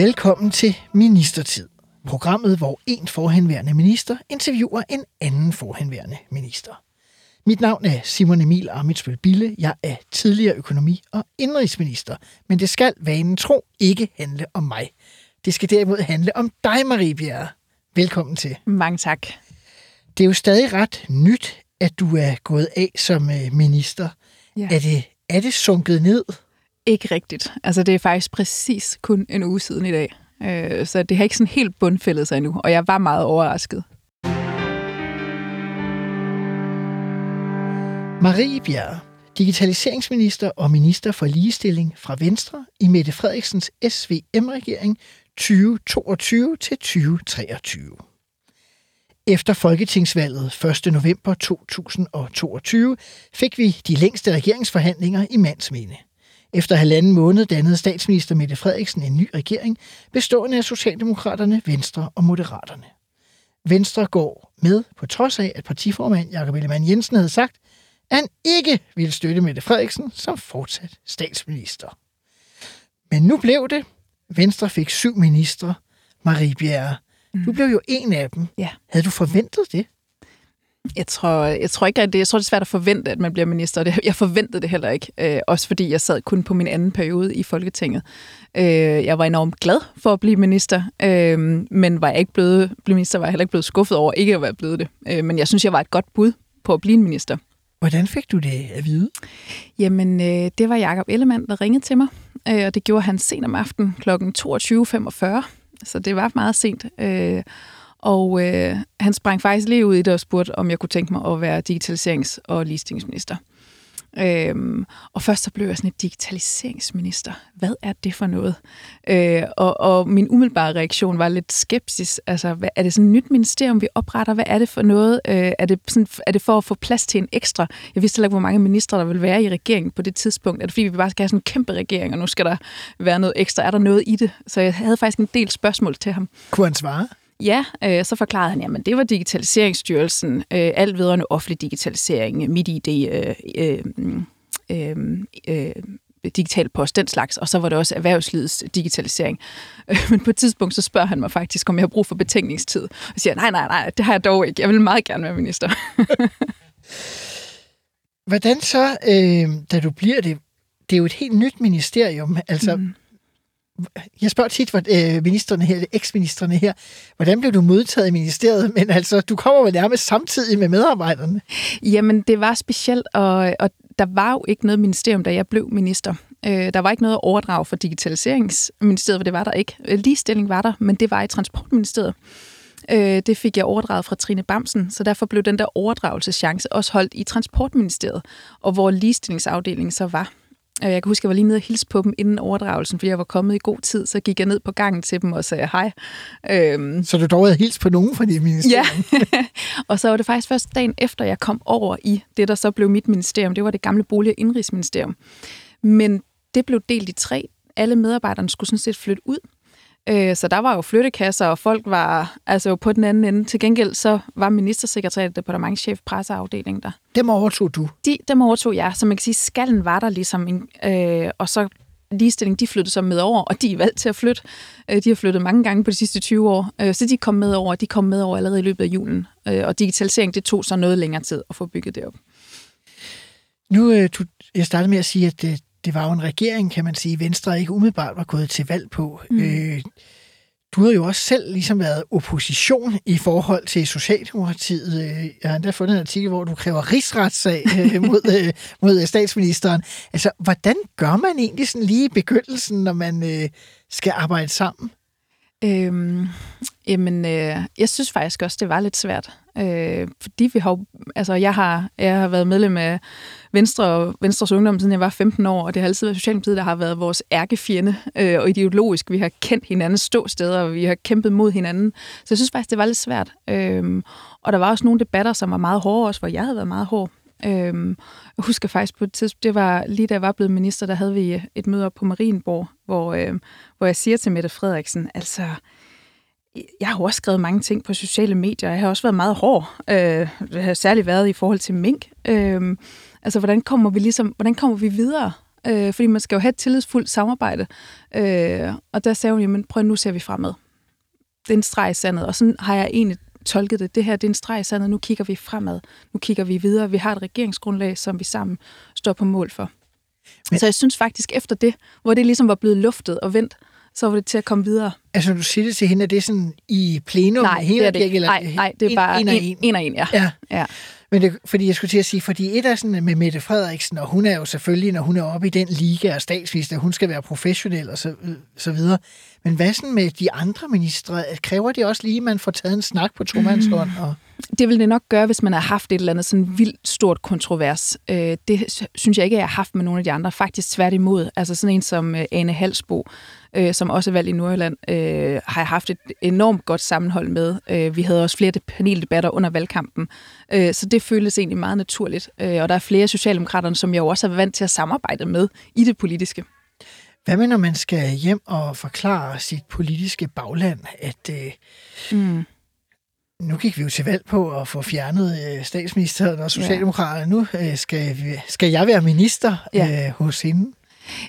Velkommen til Ministertid. Programmet, hvor en forhenværende minister interviewer en anden forhenværende minister. Mit navn er Simon Emil Amitsbøl Bille. Jeg er tidligere økonomi- og indrigsminister, men det skal vanen tro ikke handle om mig. Det skal derimod handle om dig, Marie Bjerre. Velkommen til. Mange tak. Det er jo stadig ret nyt, at du er gået af som øh, minister. Ja. Er, det, er det sunket ned? Ikke rigtigt. Altså, det er faktisk præcis kun en uge siden i dag. Øh, så det har ikke sådan helt bundfældet sig endnu, og jeg var meget overrasket. Marie Bjerre, digitaliseringsminister og minister for ligestilling fra Venstre i Mette Frederiksens SVM-regering 2022-2023. Efter folketingsvalget 1. november 2022 fik vi de længste regeringsforhandlinger i mandsminde. Efter halvanden måned dannede statsminister Mette Frederiksen en ny regering, bestående af Socialdemokraterne, Venstre og Moderaterne. Venstre går med, på trods af, at partiformand Jakob Ellemann Jensen havde sagt, at han ikke ville støtte Mette Frederiksen som fortsat statsminister. Men nu blev det. Venstre fik syv ministre. Marie Bjerre, du blev jo en af dem. Ja. Havde du forventet det? Jeg tror, jeg tror ikke, at det, jeg tror, det er svært at forvente, at man bliver minister. Det, jeg forventede det heller ikke. Øh, også fordi jeg sad kun på min anden periode i Folketinget. Øh, jeg var enormt glad for at blive minister, øh, men var jeg ikke blevet blev minister, var jeg heller ikke blevet skuffet over ikke at være blevet det. Øh, men jeg synes, jeg var et godt bud på at blive en minister. Hvordan fik du det at vide? Jamen, øh, det var Jakob Ellemann, der ringede til mig, øh, og det gjorde han sent om aftenen kl. 22.45, så det var meget sent. Øh, og øh, han sprang faktisk lige ud i det og spurgte, om jeg kunne tænke mig at være digitaliserings- og ligestillingsminister. Øhm, og først så blev jeg sådan et digitaliseringsminister. Hvad er det for noget? Øh, og, og min umiddelbare reaktion var lidt skepsis. Altså, hvad, er det sådan et nyt ministerium, vi opretter? Hvad er det for noget? Øh, er, det sådan, er det for at få plads til en ekstra? Jeg vidste heller ikke, hvor mange ministre der vil være i regeringen på det tidspunkt. Er det fordi, vi bare skal have sådan en kæmpe regering, og nu skal der være noget ekstra? Er der noget i det? Så jeg havde faktisk en del spørgsmål til ham. Kunne han svare? Ja, øh, så forklarede han, at det var Digitaliseringsstyrelsen, øh, alt vedrørende offentlig digitalisering, mit ID, øh, øh, øh, øh, digital post, den slags, og så var det også erhvervslivets digitalisering. Men på et tidspunkt, så spørger han mig faktisk, om jeg har brug for betænkningstid. Og siger, nej, nej, nej, det har jeg dog ikke. Jeg vil meget gerne være minister. Hvordan så, øh, da du bliver det, det er jo et helt nyt ministerium, altså mm. Jeg spørger tit hvor, øh, ministerne her, eksministerne her, hvordan blev du modtaget i ministeriet? Men altså, du kommer vel nærmest samtidig med medarbejderne. Jamen, det var specielt, og, og der var jo ikke noget ministerium, da jeg blev minister. Øh, der var ikke noget at overdrage for digitaliseringsministeriet, for det var der ikke. Øh, ligestilling var der, men det var i transportministeriet. Øh, det fik jeg overdraget fra Trine Bamsen, så derfor blev den der overdragelseschance også holdt i transportministeriet, og hvor ligestillingsafdelingen så var. Øh, Jeg kan huske, at jeg var lige nede og hilse på dem inden overdragelsen, fordi jeg var kommet i god tid. Så gik jeg ned på gangen til dem og sagde hej. Øhm, Så du dog havde hils på nogen fra dit ministerium? ja, og så var det faktisk først dagen efter, jeg kom over i det, der så blev mit ministerium. Det var det gamle bolig- og indrigsministerium. Men det blev delt i tre. Alle medarbejderne skulle sådan set flytte ud. Øh, Så der var jo flyttekasser, og folk var altså på den anden ende. Til gengæld så var ministersekretariat departementchef presseafdelingen der. Dem overtog du. De, dem overtog jeg, så man kan sige, skallen var der ligesom, en, øh, og så ligestilling, de flyttede så med over, og de er valgt til at flytte. Øh, de har flyttet mange gange på de sidste 20 år, øh, så de kom med over, de kom med over allerede i løbet af julen. Øh, og digitalisering, det tog så noget længere tid at få bygget det op. Nu, du, jeg startede med at sige, at det, var jo en regering, kan man sige, Venstre ikke umiddelbart var gået til valg på. Mm. Øh, du har jo også selv ligesom været opposition i forhold til Socialdemokratiet. Øh, Jeg har endda fundet en artikel, hvor du kræver rigsretssag øh, mod, øh, mod statsministeren. Altså, hvordan gør man egentlig sådan lige i begyndelsen, når man skal arbejde sammen? Øhm, jamen, øh, jeg synes faktisk også, det var lidt svært. Øh, fordi vi har, altså jeg har, jeg har været medlem af Venstre og Venstres Ungdom, siden jeg var 15 år, og det har altid været Socialdemokratiet, der har været vores ærkefjende, øh, og ideologisk, vi har kendt hinandens ståsteder, og vi har kæmpet mod hinanden. Så jeg synes faktisk, det var lidt svært. Øh, og der var også nogle debatter, som var meget hårde, også hvor jeg havde været meget hård. Øhm, jeg husker faktisk på et tidspunkt, det var lige da jeg var blevet minister, der havde vi et møde op på Marienborg, hvor, øhm, hvor jeg siger til Mette Frederiksen, altså, jeg har også skrevet mange ting på sociale medier, jeg har også været meget hård, øh, det har særligt været i forhold til mink. Øh, altså, hvordan kommer vi ligesom, hvordan kommer vi videre? Øh, fordi man skal jo have et tillidsfuldt samarbejde. Øh, og der sagde hun, jamen prøv nu ser vi fremad. Det er en streg i sandet, og sådan har jeg egentlig tolket det. Det her det er en streg i sandet, nu kigger vi fremad. Nu kigger vi videre. Vi har et regeringsgrundlag, som vi sammen står på mål for. Men, så jeg synes faktisk efter det, hvor det ligesom var blevet luftet og vendt, så var det til at komme videre. Altså, du siger det til hende, er det sådan i plenum? Nej, hele det er det ikke. Eller Nej, nej, det er bare en, en, en, en og en, ja. ja. ja. Men det, fordi jeg skulle til at sige, fordi et er sådan med Mette Frederiksen, og hun er jo selvfølgelig, når hun er oppe i den liga af statsminister, hun skal være professionel og så, så videre. Men hvad sådan med de andre ministre? Kræver det også lige, at man får taget en snak på tomandshånd? Og... Det vil det nok gøre, hvis man har haft et eller andet sådan vildt stort kontrovers. Øh, det synes jeg ikke, jeg har haft med nogle af de andre. Faktisk tværtimod. Altså sådan en som øh, Ane Halsbo, øh, som også er valgt i Nordjylland, øh, har jeg haft et enormt godt sammenhold med. Øh, vi havde også flere paneldebatter under valgkampen, øh, så det føles egentlig meget naturligt. Øh, og der er flere socialdemokrater, som jeg jo også er vant til at samarbejde med i det politiske. Hvad med, når man skal hjem og forklare sit politiske bagland, at øh, mm. nu gik vi jo til valg på at få fjernet øh, statsministeren og Socialdemokraterne. Ja. Nu øh, skal, vi, skal jeg være minister ja. øh, hos hende.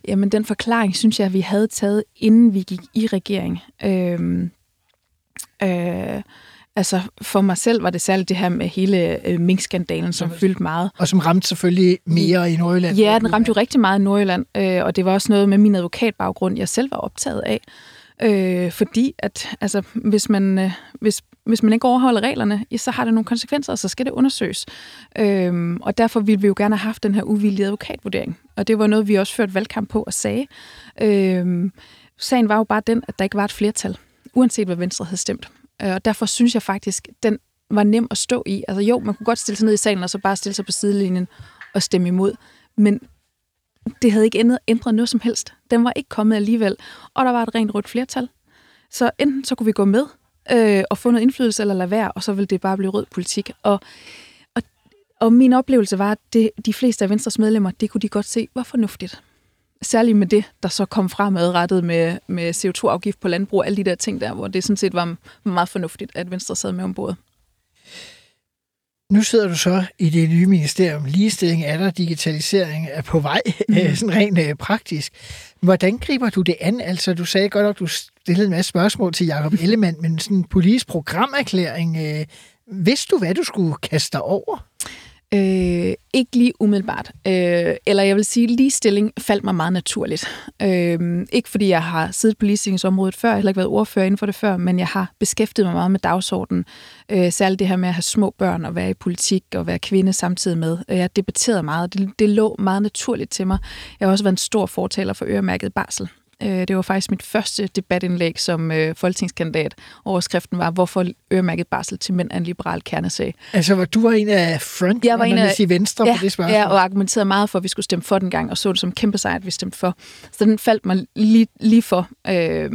Jamen, den forklaring synes jeg, vi havde taget, inden vi gik i regering. Øh, øh, Altså for mig selv var det særligt det her med hele øh, minkskandalen, som fyldte meget. Og som ramte selvfølgelig mere i Nordjylland. Ja, den ramte jo rigtig meget i Nordjylland, øh, og det var også noget med min advokatbaggrund, jeg selv var optaget af. Øh, fordi at altså, hvis, man, øh, hvis, hvis man ikke overholder reglerne, ja, så har det nogle konsekvenser, og så skal det undersøges. Øh, og derfor ville vi jo gerne have haft den her uvildige advokatvurdering. Og det var noget, vi også førte valgkamp på og sagde. Øh, sagen var jo bare den, at der ikke var et flertal, uanset hvad Venstre havde stemt. Øh, og derfor synes jeg faktisk, den var nem at stå i. Altså jo, man kunne godt stille sig ned i salen, og så bare stille sig på sidelinjen og stemme imod. Men det havde ikke ændret, ændret noget som helst. Den var ikke kommet alligevel, og der var et rent rødt flertal. Så enten så kunne vi gå med øh, og få noget indflydelse, eller lade være, og så ville det bare blive rød politik. Og, og, og min oplevelse var, at det, de fleste af Venstres medlemmer, det kunne de godt se var fornuftigt særligt med det, der så kom fremadrettet med, med CO2-afgift på landbrug og alle de der ting der, hvor det sådan set var meget fornuftigt, at Venstre sad med ombord. Nu sidder du så i det nye ministerium. Ligestilling er der, digitalisering er på vej, mm. sådan rent øh, praktisk. Hvordan griber du det an? Altså, du sagde godt nok, du stillede en masse spørgsmål til Jacob Ellemann, men sådan en politisk programerklæring, øh, vidste du, hvad du skulle kaste dig over? Øh, ikke lige umiddelbart. Øh, eller jeg vil sige, ligestilling faldt mig meget naturligt. Øh, ikke fordi jeg har siddet på ligestillingsområdet før, jeg har heller ikke været ordfører inden for det før, men jeg har beskæftiget mig meget med dagsordenen. Øh, særligt det her med at have små børn og være i politik og være kvinde samtidig med. Øh, jeg debatterede meget, det, det lå meget naturligt til mig. Jeg har også været en stor fortaler for øremærket barsel. Øh, det var faktisk mit første debatindlæg som øh, folketingskandidat. Overskriften var, hvorfor øremærket barsel til mænd er en liberal kernesag. Altså, du var en af front, jeg var en af, i Venstre ja, på det spørgsmål? Ja, og argumenterede meget for, at vi skulle stemme for den gang, og så det som kæmpe sejr, at vi stemte for. Så den faldt mig lige, lige for. Øh,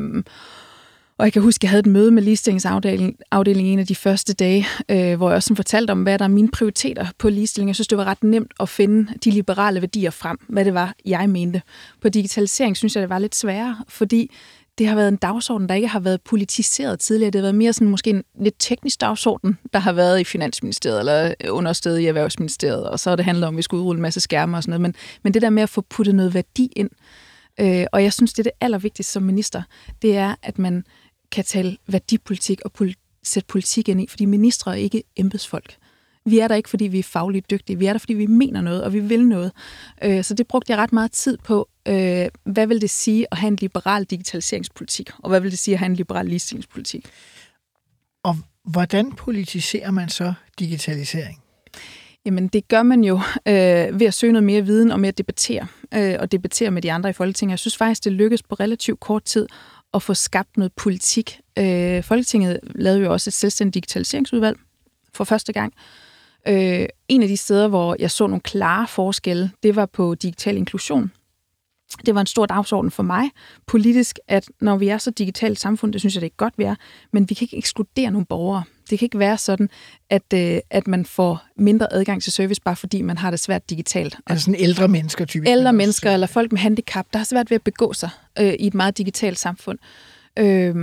og jeg kan huske, at jeg havde et møde med ligestillingsafdelingen en af de første dage, øh, hvor jeg også fortalte om, hvad der er mine prioriteter på ligestilling. Jeg synes, det var ret nemt at finde de liberale værdier frem, hvad det var, jeg mente. På digitalisering synes jeg, det var lidt sværere, fordi det har været en dagsorden, der ikke har været politiseret tidligere. Det har været mere sådan måske en lidt teknisk dagsorden, der har været i Finansministeriet eller understedet i Erhvervsministeriet, og så har det handlet om, at vi skulle udrulle en masse skærme og sådan noget. Men, men det der med at få puttet noget værdi ind, øh, og jeg synes, det er det allervigtigste som minister, det er, at man kan tale værdipolitik og pol- sætte politik ind i, fordi ministre er ikke embedsfolk. Vi er der ikke, fordi vi er fagligt dygtige. Vi er der, fordi vi mener noget, og vi vil noget. Øh, så det brugte jeg ret meget tid på. Øh, hvad vil det sige at have en liberal digitaliseringspolitik? Og hvad vil det sige at have en liberal ligestillingspolitik? Og hvordan politiserer man så digitalisering? Jamen, det gør man jo øh, ved at søge noget mere viden og med at debattere. Øh, og debattere med de andre i Folketinget. Jeg synes faktisk, det lykkes på relativt kort tid at få skabt noget politik Øh, Folketinget lavede jo også et selvstændigt digitaliseringsudvalg for første gang. Øh, en af de steder, hvor jeg så nogle klare forskelle, det var på digital inklusion. Det var en stor dagsorden for mig politisk, at når vi er så digitalt samfund, det synes jeg, det er godt, vi er, men vi kan ikke ekskludere nogle borgere. Det kan ikke være sådan, at, øh, at man får mindre adgang til service, bare fordi man har det svært digitalt. Altså sådan ældre mennesker typisk. Ældre mennesker eller folk med handicap, der har svært ved at begå sig øh, i et meget digitalt samfund. Øh,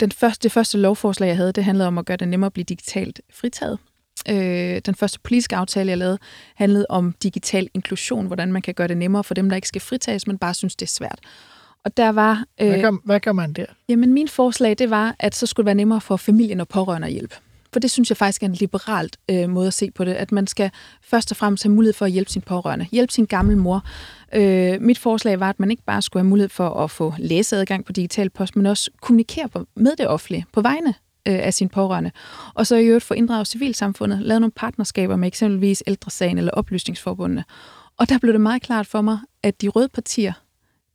den første, det første lovforslag, jeg havde, det handlede om at gøre det nemmere at blive digitalt fritaget. Øh, den første politiske aftale, jeg lavede, handlede om digital inklusion, hvordan man kan gøre det nemmere for dem, der ikke skal fritages, men bare synes, det er svært. Og der var... Øh, Hvad gør, hvad gør man der? Jamen, min forslag, det var, at så skulle det være nemmere for familien og pårørende at hjælpe. For det synes jeg faktisk er en liberalt øh, måde at se på det, at man skal først og fremmest have mulighed for at hjælpe sin pårørende, hjælpe sin gamle mor. Øh, mit forslag var, at man ikke bare skulle have mulighed for at få læseadgang på digital post, men også kommunikere på, med det offentlige på vegne øh, af sin pårørende. Og så i øvrigt få inddraget civilsamfundet, lavet nogle partnerskaber med eksempelvis Ældresagen eller Oplysningsforbundene. Og der blev det meget klart for mig, at de røde partier,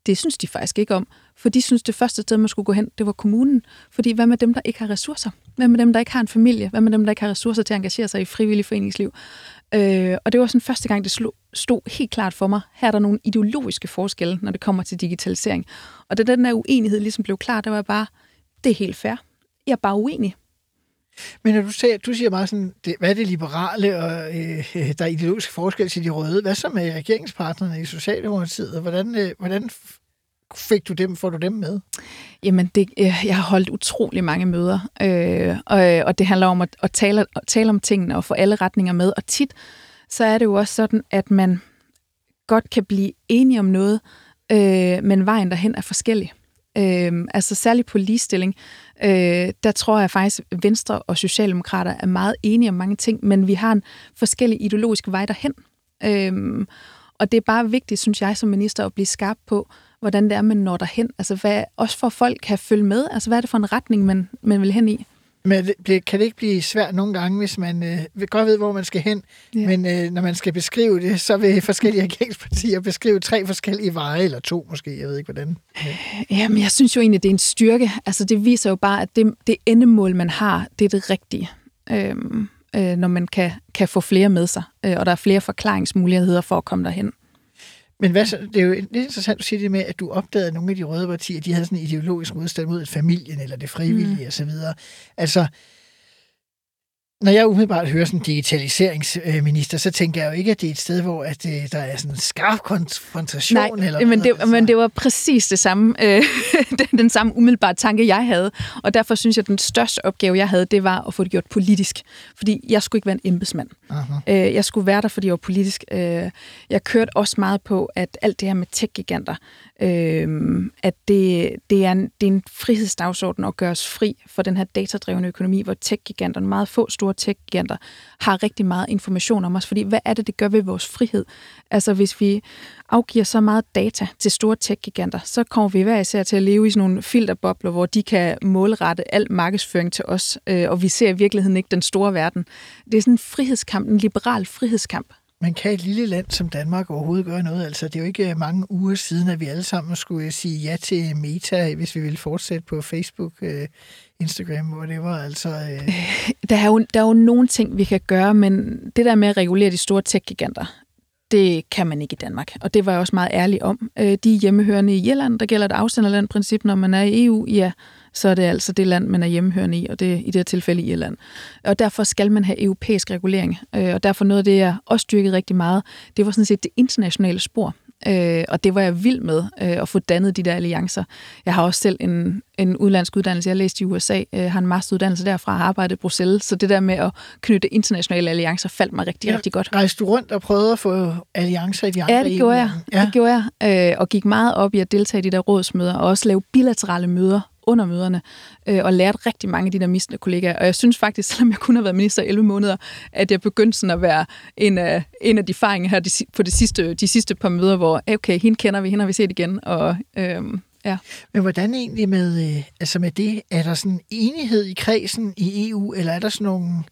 det synes de faktisk ikke om, for de synes, det første sted, man skulle gå hen, det var kommunen. Fordi hvad med dem, der ikke har ressourcer? Hvad med dem, der ikke har en familie? Hvad med dem, der ikke har ressourcer til at engagere sig i frivillig foreningsliv? Øh, og det var sådan første gang, det slog, stod helt klart for mig. Her er der nogle ideologiske forskelle, når det kommer til digitalisering. Og da den der uenighed ligesom blev klar, der var jeg bare, det er helt fair. Jeg er bare uenig. Men når du, siger, du siger meget sådan, det, hvad er det liberale, og øh, der er ideologisk forskel til de røde. Hvad så med regeringspartnerne i Socialdemokratiet? Hvordan, øh, hvordan fik du dem, får du dem med? Jamen, det, øh, jeg har holdt utrolig mange møder, øh, og, øh, og det handler om at, at, tale, at tale om tingene og få alle retninger med. Og tit, så er det jo også sådan, at man godt kan blive enige om noget, øh, men vejen derhen er forskellig. Øh, altså særligt på ligestilling, øh, der tror jeg faktisk, at Venstre og Socialdemokrater er meget enige om mange ting, men vi har en forskellig ideologisk vej derhen. Øh, og det er bare vigtigt, synes jeg som minister, at blive skarp på, hvordan det er, man når derhen. Altså hvad, også for folk kan følge med. Altså hvad er det for en retning, man, man vil hen i? Men det, kan det ikke blive svært nogle gange, hvis man øh, godt ved, hvor man skal hen, ja. men øh, når man skal beskrive det, så vil forskellige regeringspartier beskrive tre forskellige veje, eller to måske, jeg ved ikke hvordan. Ja. Jamen, jeg synes jo egentlig, det er en styrke. Altså, det viser jo bare, at det, det endemål, man har, det er det rigtige. Øhm, øh, når man kan, kan få flere med sig, øh, og der er flere forklaringsmuligheder for at komme derhen. Men hvad så, det er jo lidt interessant, at du siger det med, at du opdagede, at nogle af de røde partier, de havde sådan en ideologisk modstand mod familien eller det frivillige mm. osv. Altså, når jeg umiddelbart hører sådan digitaliseringsminister, så tænker jeg jo ikke, at det er et sted, hvor at, øh, der er sådan en skarp konfrontation. Nej, eller men, noget, det, altså. men det var præcis det samme, øh, den, den samme umiddelbare tanke, jeg havde. Og derfor synes jeg, at den største opgave, jeg havde, det var at få det gjort politisk. Fordi jeg skulle ikke være en embedsmand. Øh, jeg skulle være der, fordi jeg var politisk. Øh, jeg kørte også meget på, at alt det her med tech-giganter, øh, at det, det, er en, det er en frihedsdagsorden at gøre os fri for den her datadrevne økonomi, hvor tech-giganterne, meget få store tech-giganter, har rigtig meget information om os. Fordi hvad er det, det gør ved vores frihed? Altså hvis vi afgiver så meget data til store tech-giganter, så kommer vi hver især til at leve i sådan nogle filterbobler, hvor de kan målrette al markedsføring til os, øh, og vi ser i virkeligheden ikke den store verden. Det er sådan en frihedskamp, en liberal frihedskamp man kan et lille land som Danmark overhovedet gøre noget? Altså, det er jo ikke øh, mange uger siden, at vi alle sammen skulle øh, sige ja til øh, Meta, hvis vi ville fortsætte på Facebook, Instagram, hvor det var altså... Øh... Der, er jo, der er jo nogle ting, vi kan gøre, men det der med at regulere de store tech-giganter, det kan man ikke i Danmark, og det var jeg også meget ærlig om. De hjemmehørende i Irland, der gælder et afsenderlandprincip, når man er i EU, ja, så er det altså det land, man er hjemmehørende i, og det er i det her tilfælde Irland. Og derfor skal man have europæisk regulering, øh, og derfor noget af det, jeg også styrkede rigtig meget, det var sådan set det internationale spor. Øh, og det var jeg vild med, øh, at få dannet de der alliancer. Jeg har også selv en, en udlandsk uddannelse. Jeg læste i USA, øh, har en masteruddannelse derfra og har arbejdet i Bruxelles. Så det der med at knytte internationale alliancer faldt mig rigtig, ja, rigtig godt. Rejste du rundt og prøvede at få alliancer i de andre Ja, det gjorde jeg. Ja. Det gjorde jeg. Øh, og gik meget op i at deltage i de der rådsmøder, og også lave bilaterale møder under møderne, øh, og lærte rigtig mange af de der mistende kollegaer. Og jeg synes faktisk, selvom jeg kun har været minister i 11 måneder, at jeg begyndte sådan at være en af, en af de faringer her de, på de sidste, de sidste par møder, hvor okay, hende kender vi, hende har vi set igen, og øh, Ja. Men hvordan egentlig med, øh, altså med det? Er der sådan enighed i kredsen i EU, eller er der sådan nogle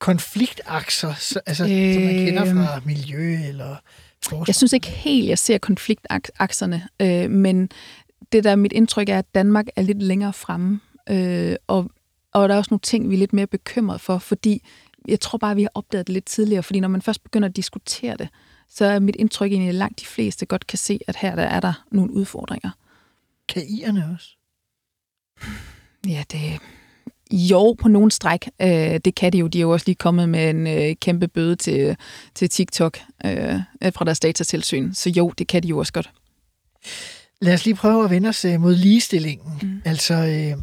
konfliktakser, altså, øh, som man kender fra øhm. miljø eller forskning? Jeg synes ikke helt, jeg ser konfliktakserne, øh, men det der mit indtryk er, at Danmark er lidt længere fremme Øh, og, og der er også nogle ting, vi er lidt mere bekymrede for, fordi jeg tror bare, vi har opdaget det lidt tidligere, fordi når man først begynder at diskutere det, så er mit indtryk egentlig, at langt de fleste godt kan se, at her der er der nogle udfordringer. Kan I'erne også? Ja, det... Jo, på nogle stræk. Øh, det kan de jo. De er jo også lige kommet med en øh, kæmpe bøde til, til TikTok øh, fra deres datatilsyn. Så jo, det kan de jo også godt. Lad os lige prøve at vende os øh, mod ligestillingen. Mm. Altså, øh,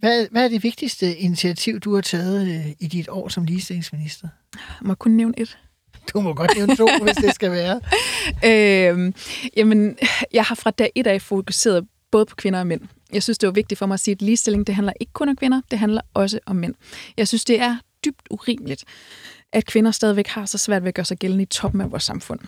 hvad, hvad er det vigtigste initiativ, du har taget øh, i dit år som ligestillingsminister? Må jeg kun nævne et? Du må godt nævne to, hvis det skal være. Øh, jamen, jeg har fra dag et af fokuseret både på kvinder og mænd. Jeg synes, det var vigtigt for mig at sige, at ligestilling det handler ikke kun om kvinder, det handler også om mænd. Jeg synes, det er dybt urimeligt, at kvinder stadigvæk har så svært ved at gøre sig gældende i toppen af vores samfund.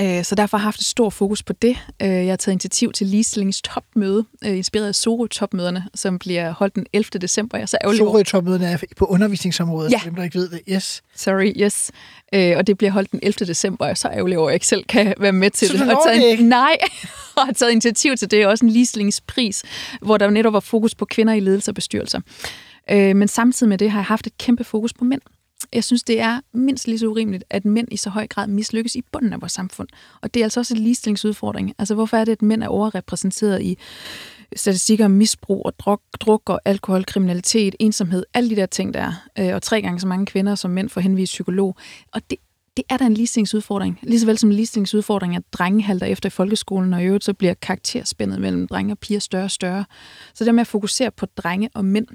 Øh, så derfor har jeg haft et stort fokus på det. Øh, jeg har taget initiativ til ligestillingstopmøde, øh, inspireret af Sorø-topmøderne, som bliver holdt den 11. december. Jeg så Sorø-topmøderne er på undervisningsområdet, ja. for dem, der ikke ved det. Yes. Sorry, yes. Og det bliver holdt den 11. december, og så ærgerlig over, at jeg ikke selv kan være med til så det. Så du det ikke? Nej, og har taget initiativ til det. er også en ligestillingspris, hvor der netop var fokus på kvinder i ledelse og bestyrelser. Men samtidig med det har jeg haft et kæmpe fokus på mænd. Jeg synes, det er mindst lige så urimeligt, at mænd i så høj grad mislykkes i bunden af vores samfund. Og det er altså også en ligestillingsudfordring. Altså, hvorfor er det, at mænd er overrepræsenteret i statistikker om misbrug og druk, druk og alkohol, kriminalitet, ensomhed, alle de der ting, der er. Øh, og tre gange så mange kvinder som mænd får henvist psykolog. Og det, det er da en ligestillingsudfordring. Ligesåvel vel som en ligestillingsudfordring, at drenge halter efter i folkeskolen, og i øvrigt så bliver karakterspændet mellem drenge og piger større og større. Så det med at fokusere på drenge og mænd,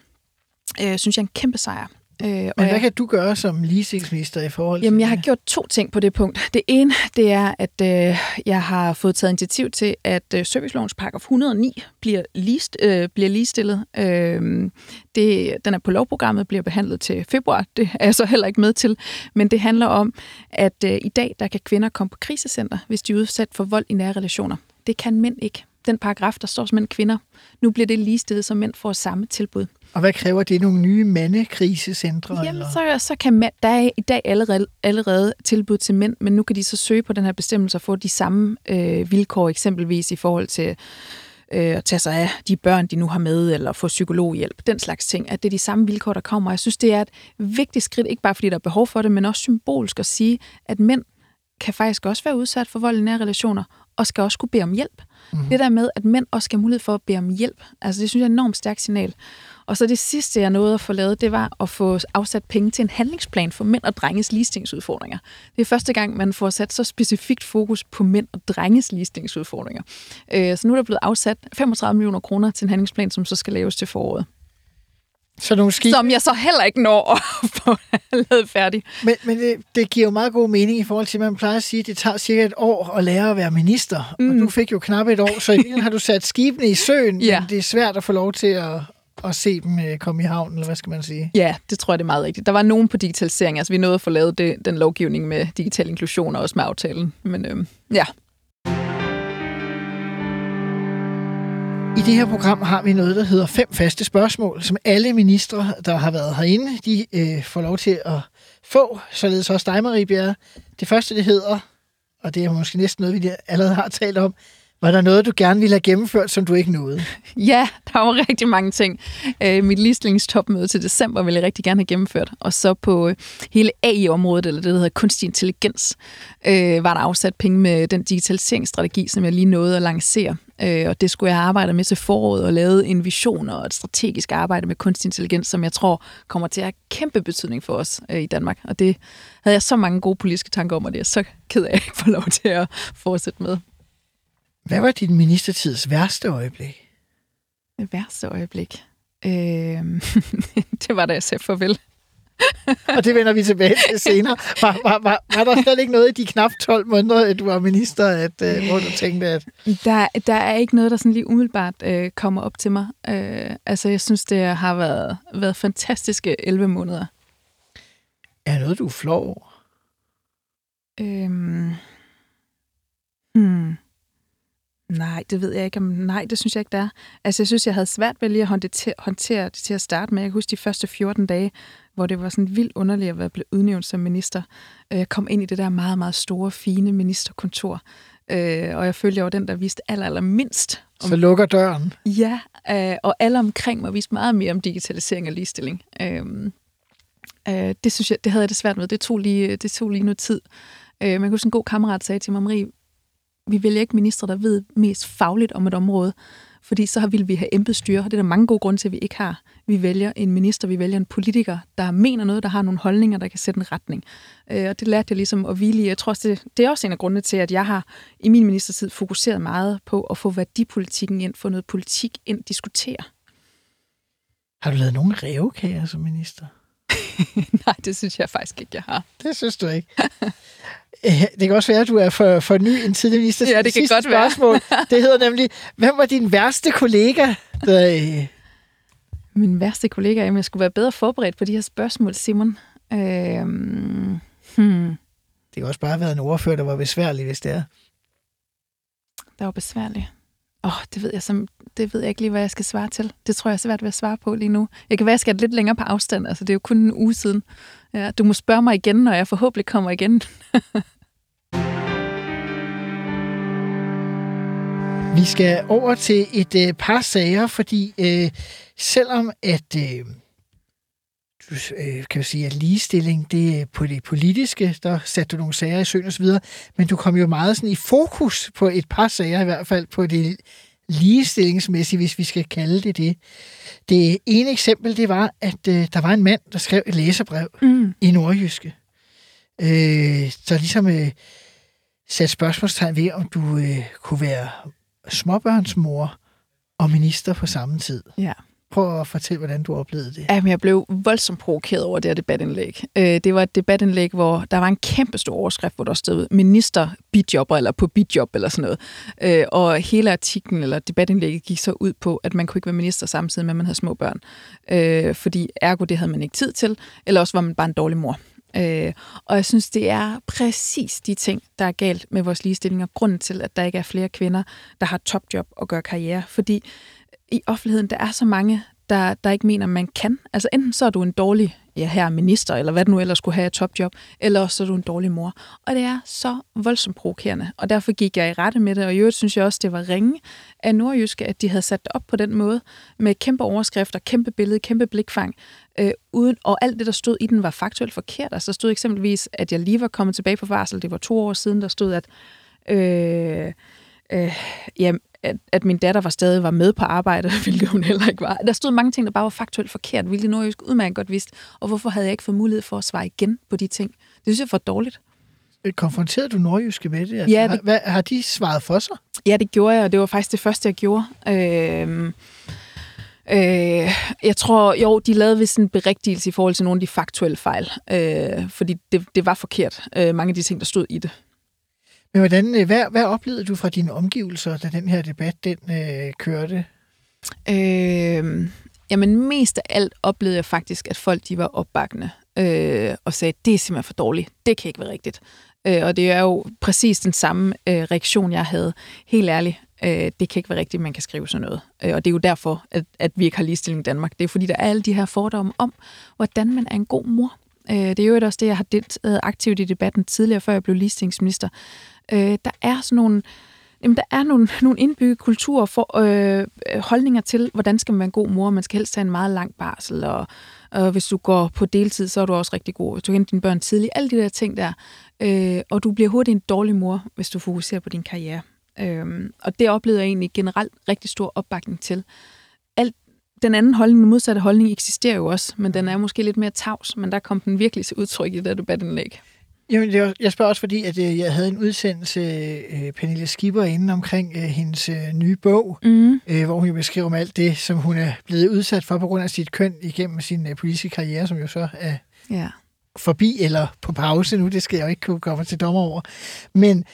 øh, synes jeg er en kæmpe sejr. Øh, Men hvad jeg, kan du gøre som ligestillingsminister i forhold til Jamen, jeg har gjort to ting på det punkt. Det ene, det er, at øh, jeg har fået taget initiativ til, at øh, servicelovens paragraf 109 bliver, list, øh, bliver ligestillet. Øh, det, den er på lovprogrammet, bliver behandlet til februar. Det er jeg så heller ikke med til. Men det handler om, at øh, i dag, der kan kvinder komme på krisecenter, hvis de er udsat for vold i nære relationer. Det kan mænd ikke. Den paragraf, der står som mænd kvinder. Nu bliver det ligestillet, så mænd får samme tilbud. Og hvad kræver det? Nogle nye mandekrisecentre? Jamen, eller? så, så kan mænd, der er i dag allerede, allerede tilbud til mænd, men nu kan de så søge på den her bestemmelse og få de samme øh, vilkår, eksempelvis i forhold til øh, at tage sig af de børn, de nu har med, eller få psykologhjælp, den slags ting, at det er de samme vilkår, der kommer. Jeg synes, det er et vigtigt skridt, ikke bare fordi der er behov for det, men også symbolsk at sige, at mænd kan faktisk også være udsat for vold i nære relationer, og skal også kunne bede om hjælp. Mm-hmm. Det der med, at mænd også skal have mulighed for at bede om hjælp, altså det synes jeg er et enormt stærkt signal. Og så det sidste, jeg nåede at få lavet, det var at få afsat penge til en handlingsplan for mænd og drenges ligestillingsudfordringer. Det er første gang, man får sat så specifikt fokus på mænd og drenges ligestillingsudfordringer. Øh, så nu er der blevet afsat 35 millioner kroner til en handlingsplan, som så skal laves til foråret. Så nogle skibe... Som jeg så heller ikke når at få lavet færdig. Men, men det, det giver jo meget god mening i forhold til, at man plejer at sige, at det tager cirka et år at lære at være minister. Mm. Og du fik jo knap et år, så i har du sat skibene i søen, ja. men det er svært at få lov til at, at se dem øh, komme i havn, eller hvad skal man sige? Ja, det tror jeg, det er meget rigtigt. Der var nogen på digitalisering, altså vi nåede at få lavet det, den lovgivning med digital inklusion, og også med aftalen. Men øhm, ja, I det her program har vi noget, der hedder fem faste spørgsmål, som alle ministre, der har været herinde, de øh, får lov til at få. Således også dig, Marie Bjerre. Det første, det hedder, og det er måske næsten noget, vi allerede har talt om, var der noget, du gerne ville have gennemført, som du ikke nåede? Ja, der var rigtig mange ting. Øh, mit ligestillingstopmøde til december ville jeg rigtig gerne have gennemført. Og så på øh, hele AI-området, eller det, der hedder kunstig intelligens, øh, var der afsat penge med den digitaliseringsstrategi, som jeg lige nåede at lancere. Øh, og det skulle jeg have arbejdet med til foråret og lavet en vision og et strategisk arbejde med kunstig intelligens, som jeg tror kommer til at have kæmpe betydning for os øh, i Danmark. Og det havde jeg så mange gode politiske tanker om, og det er så ked af, at jeg ikke får lov til at fortsætte med. Hvad var din ministertids værste øjeblik? Det værste øjeblik? Øh, det var da jeg sagde farvel. og det vender vi tilbage til senere. Var, var, var, var der slet ikke noget i de knap 12 måneder, at du var minister, at, uh, hvor du tænkte, at... Der, der er ikke noget, der sådan lige umiddelbart uh, kommer op til mig. Uh, altså, jeg synes, det har været, været fantastiske 11 måneder. Er noget, du er flov over? Øhm, hmm. Nej, det ved jeg ikke. Nej, det synes jeg ikke, der er. Altså, jeg synes, jeg havde svært ved lige at håndtere det til at starte med. Jeg kan huske de første 14 dage, hvor det var sådan vildt underligt at være blevet udnævnt som minister. Jeg kom ind i det der meget, meget store, fine ministerkontor, øh, og jeg følte, jeg var den, der viste aller, aller mindst. Om... Så lukker døren? Ja, Øh, og alle omkring mig viste meget mere om digitalisering og ligestilling. Øh, øh, det synes jeg, det havde jeg det svært med. Det tog lige, det tog lige noget tid. Øh, man kunne en god kammerat sagde til mig, Marie, vi vælger ikke ministre, der ved mest fagligt om et område, fordi så vil vi have embedsstyre, og det er der mange gode grunde til, at vi ikke har. Vi vælger en minister, vi vælger en politiker, der mener noget, der har nogle holdninger, der kan sætte en retning. Øh, og det lærte jeg ligesom at hvile i. Jeg tror også, det, det er også en af grundene til, at jeg har i min ministertid fokuseret meget på at få værdipolitikken ind, få noget politik ind, diskutere. Har du lavet nogle revkager som minister? Nej, det synes jeg faktisk ikke, jeg har. Det synes du ikke. Øh, det kan også være, at du er for, for ny en tidlig minister. Ja, det kan godt spørgsmål. være. Det hedder nemlig, hvem var din værste kollega? Der, øh... Min værste kollega, jamen jeg skulle være bedre forberedt på de her spørgsmål, Simon. Øhm, hmm. Det kan også bare have været en ordfører, der var besværlig, hvis det er. Der var besværlig. Åh, oh, det ved jeg som, det ved jeg ikke lige, hvad jeg skal svare til. Det tror jeg er svært ved at svare på lige nu. Jeg kan være, jeg skal lidt længere på afstand. Altså, det er jo kun en uge siden. Ja, du må spørge mig igen, når jeg forhåbentlig kommer igen. Vi skal over til et øh, par sager, fordi øh, selvom at øh, du øh, kan jo sige, at ligestilling, det er på det politiske, der satte du nogle sager i søen og så videre, men du kom jo meget sådan i fokus på et par sager, i hvert fald på det ligestillingsmæssige, hvis vi skal kalde det det. Det ene eksempel, det var, at øh, der var en mand, der skrev et læserbrev mm. i Nordjyske. Øh, så ligesom øh, satte spørgsmålstegn ved, om du øh, kunne være småbørnsmor og minister på samme tid. Ja. Prøv at fortælle, hvordan du oplevede det. Jamen, jeg blev voldsomt provokeret over det her debatindlæg. Øh, det var et debatindlæg, hvor der var en kæmpe stor overskrift, hvor der stod minister bidjobber eller på bidjob eller sådan noget. Øh, og hele artiklen eller debatindlægget gik så ud på, at man kunne ikke være minister samtidig med, at man havde små børn. Øh, fordi ergo, det havde man ikke tid til, eller også var man bare en dårlig mor. Øh, og jeg synes, det er præcis de ting, der er galt med vores ligestilling, og grunden til, at der ikke er flere kvinder, der har topjob og gør karriere. Fordi i offentligheden, der er så mange, der, der ikke mener, man kan. Altså enten så er du en dårlig ja, her minister, eller hvad du nu ellers skulle have et topjob, eller så er du en dårlig mor. Og det er så voldsomt provokerende, og derfor gik jeg i rette med det, og i øvrigt synes jeg også, det var ringe af Nordjyske, at de havde sat det op på den måde, med kæmpe overskrifter, kæmpe billede, kæmpe blikfang, øh, uden, og alt det, der stod i den, var faktuelt forkert. Altså stod eksempelvis, at jeg lige var kommet tilbage på varsel, det var to år siden, der stod, at øh, øh, ja, at, at min datter var stadig var med på arbejde, hvilket hun heller ikke var. Der stod mange ting, der bare var faktuelt forkert, hvilket Nordjysk udmærket godt vidste. Og hvorfor havde jeg ikke fået mulighed for at svare igen på de ting? Det synes jeg var dårligt. Konfronterede du Nordjyske med det? Altså, ja, det har, hvad, har de svaret for sig? Ja, det gjorde jeg, og det var faktisk det første, jeg gjorde. Øh, Øh, jeg tror, jo, de lavede vist en berigtigelse i forhold til nogle af de faktuelle fejl, øh, fordi det, det var forkert, øh, mange af de ting, der stod i det. Men hvordan, øh, hvad, hvad oplevede du fra dine omgivelser, da den her debat den øh, kørte? Øh, jamen mest af alt oplevede jeg faktisk, at folk de var opbakkende øh, og sagde, det er simpelthen for dårligt, det kan ikke være rigtigt. Øh, og det er jo præcis den samme øh, reaktion, jeg havde. Helt ærligt, øh, det kan ikke være rigtigt, man kan skrive sådan noget. Øh, og det er jo derfor, at, at vi ikke har ligestilling i Danmark. Det er fordi, der er alle de her fordomme om, hvordan man er en god mor. Øh, det er jo også det, jeg har deltaget aktivt i debatten tidligere, før jeg blev ligestillingsminister. Øh, der er sådan nogle Jamen, der er nogle, nogle indbygget kulturer for øh, holdninger til, hvordan skal man være en god mor. Man skal helst have en meget lang barsel, og, og hvis du går på deltid, så er du også rigtig god. Hvis du henter dine børn tidligt, alle de der ting der. Øh, og du bliver hurtigt en dårlig mor, hvis du fokuserer på din karriere. Øh, og det oplevede jeg egentlig generelt rigtig stor opbakning til. Alt, den anden holdning, den modsatte holdning, eksisterer jo også, men den er måske lidt mere tavs, men der kom den virkelig til udtryk i det debatindlæg. Jamen, det var, jeg spørger også, fordi at, øh, jeg havde en udsendelse, øh, Pernille Skipper, inden omkring øh, hendes øh, nye bog, mm. øh, hvor hun jo beskriver om alt det, som hun er blevet udsat for på grund af sit køn igennem sin øh, politiske karriere, som jo så er ja. forbi eller på pause nu. Det skal jeg jo ikke kunne komme til dommer over. Men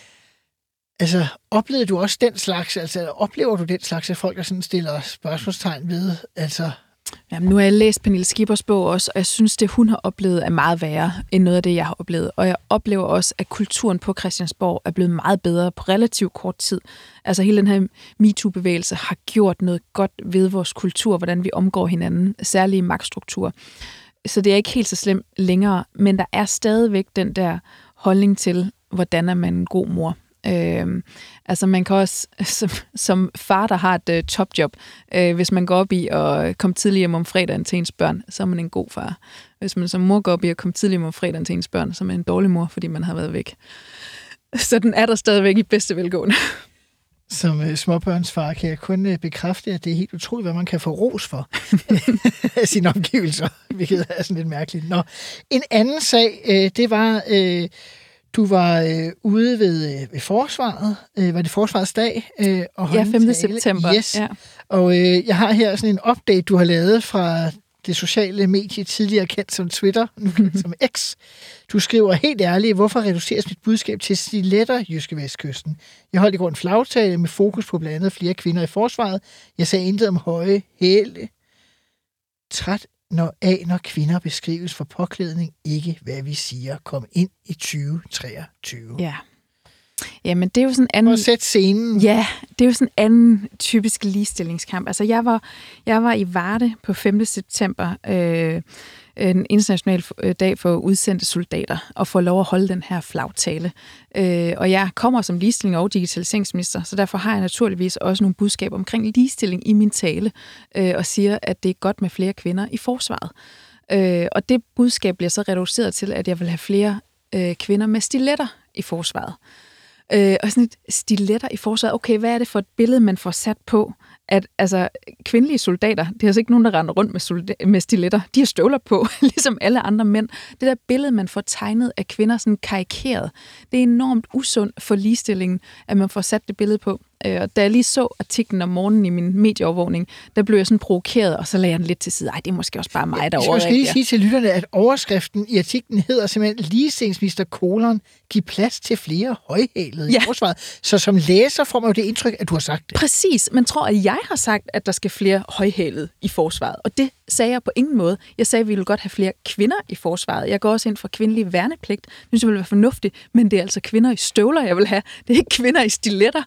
altså, oplevede du også den slags, altså oplever du den slags, at folk der sådan stiller spørgsmålstegn ved, altså Jamen, nu har jeg læst Pernille Skibers bog også, og jeg synes, det hun har oplevet er meget værre end noget af det, jeg har oplevet. Og jeg oplever også, at kulturen på Christiansborg er blevet meget bedre på relativt kort tid. Altså hele den her MeToo-bevægelse har gjort noget godt ved vores kultur, hvordan vi omgår hinanden, særligt magtstrukturer. magtstruktur. Så det er ikke helt så slemt længere, men der er stadigvæk den der holdning til, hvordan er man en god mor. Øh, altså man kan også, som, som far, der har et uh, topjob, øh, hvis man går op i at komme tidligere hjem om fredagen til ens børn, så er man en god far. Hvis man som mor går op i at komme tidligere hjem om fredagen til ens børn, så er man en dårlig mor, fordi man har været væk. Så den er der stadigvæk i bedste velgående. Som øh, småbørnsfar kan jeg kun øh, bekræfte, at det er helt utroligt, hvad man kan få ros for af sine omgivelser, hvilket er sådan lidt mærkeligt. Nå. En anden sag, øh, det var, øh, du var øh, ude ved, øh, ved forsvaret. Øh, var det forsvarets dag? Øh, og Ja, holde 5. en tale. september. Yes. Ja. Og øh, jeg har her sådan en update, du har lavet fra det sociale medie, tidligere kendt som Twitter, nu kendt som X. Du skriver helt ærligt, hvorfor reduceres mit budskab til stiletter Jyske Vestkysten? Jeg holdt i går en flagtale med fokus på blandt andet flere kvinder i forsvaret. Jeg sagde intet om høje hæle. Træt når af, når kvinder beskrives for påklædning, ikke hvad vi siger. Kom ind i 2023. ja. Jamen, det er jo sådan en Prøv anden... at sætte scenen. Ja, det er jo sådan en anden typisk ligestillingskamp. Altså, jeg var, jeg var i Varde på 5. september, øh, en international øh, dag for udsendte soldater, og får lov at holde den her flagtale. Øh, og jeg kommer som ligestilling og digitaliseringsminister, så derfor har jeg naturligvis også nogle budskaber omkring ligestilling i min tale, øh, og siger, at det er godt med flere kvinder i forsvaret. Øh, og det budskab bliver så reduceret til, at jeg vil have flere øh, kvinder med stiletter i forsvaret. Øh, og sådan et stiletter i forsvaret. Okay, hvad er det for et billede, man får sat på? At altså, kvindelige soldater, det er altså ikke nogen, der render rundt med, solda- med stiletter. De har støvler på, ligesom alle andre mænd. Det der billede, man får tegnet af kvinder sådan karikeret, det er enormt usundt for ligestillingen, at man får sat det billede på. Øh, og da jeg lige så artiklen om morgenen i min medieovervågning, der blev jeg sådan provokeret, og så lagde jeg den lidt til side. Ej, det er måske også bare mig, der Jeg skal lige overreagerer. sige til lytterne, at overskriften i artiklen hedder simpelthen ligestillingsminister kolon, giv plads til flere højhælede. Ja. i forsvaret. Så som læser får man jo det indtryk, at du har sagt det. Præcis. Man tror, at jeg har sagt, at der skal flere højhælede i forsvaret. Og det sagde jeg på ingen måde. Jeg sagde, at vi vil godt have flere kvinder i forsvaret. Jeg går også ind for kvindelig værnepligt. Det synes jeg vil være fornuftigt. Men det er altså kvinder i støvler, jeg vil have. Det er ikke kvinder i stiletter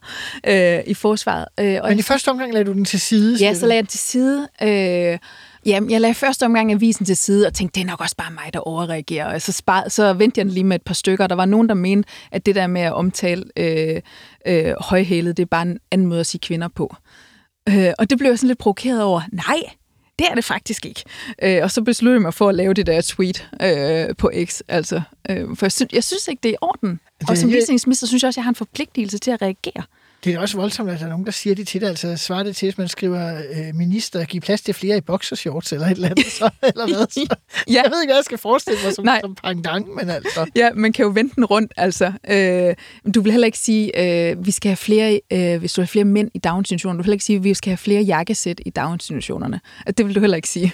øh, i forsvaret. Øh, og Men i første omgang lader du den til side. Ja, så lagde jeg den til side. Øh, jamen, jeg lagde første omgang avisen til side og tænkte, det er nok også bare mig, der overreagerer. Og så, spar, så vendte jeg den lige med et par stykker. Der var nogen, der mente, at det der med at omtale øh, øh, højhælet, det er bare en anden måde at sige kvinder på. Øh, og det blev jeg sådan lidt provokeret over. Nej, det er det faktisk ikke. Øh, og så besluttede jeg mig for at lave det der tweet øh, på X. Altså, øh, for jeg synes, jeg synes ikke, det er i orden. Og Det- som ligestillingsminister synes jeg også, at jeg har en forpligtelse til at reagere. Det er også voldsomt, at der er nogen, der siger det til dig. Altså svarer det til, hvis man skriver øh, minister, giv plads til flere i boxershorts eller et eller andet. Så, eller hvad? Så, Ja. Jeg ved ikke, hvad jeg skal forestille mig som, Nej. som pangdang, men altså... Ja, man kan jo vente den rundt, altså. Øh, du vil heller ikke sige, øh, vi skal have flere, øh, hvis du har flere mænd i daginstitutioner, du vil heller ikke sige, at vi skal have flere jakkesæt i daginstitutionerne. Altså, Det vil du heller ikke sige.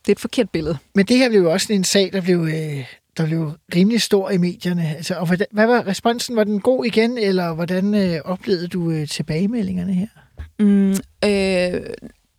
Det er et forkert billede. Men det her blev jo også en sag, der blev, øh, der blev rimelig stor i medierne. Altså, og hvordan, hvad var responsen? Var den god igen, eller hvordan øh, oplevede du øh, tilbagemeldingerne her? Mm, øh,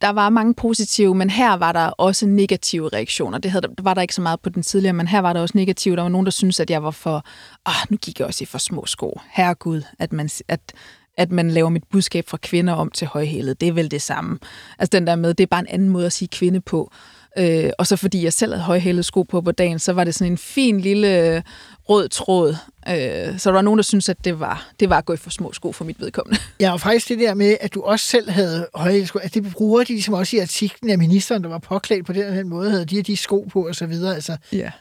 der var mange positive, men her var der også negative reaktioner. Det havde, der var der ikke så meget på den tidligere, men her var der også negative. Der var nogen, der syntes, at jeg var for... Ah, nu gik jeg også i for små sko. Herregud, at man, at, at man laver mit budskab fra kvinder om til højhælet. Det er vel det samme. Altså den der med, det er bare en anden måde at sige kvinde på. Øh, og så fordi jeg selv havde højhælede sko på på dagen, så var det sådan en fin lille øh, rød tråd. Øh, så der var nogen, der syntes, at det var, det var at gå i for små sko for mit vedkommende. Ja, og faktisk det der med, at du også selv havde høje sko, at det bruger de ligesom også i artiklen af ministeren, der var påklædt på den den måde, havde de og de sko på og så videre. Altså, Ja.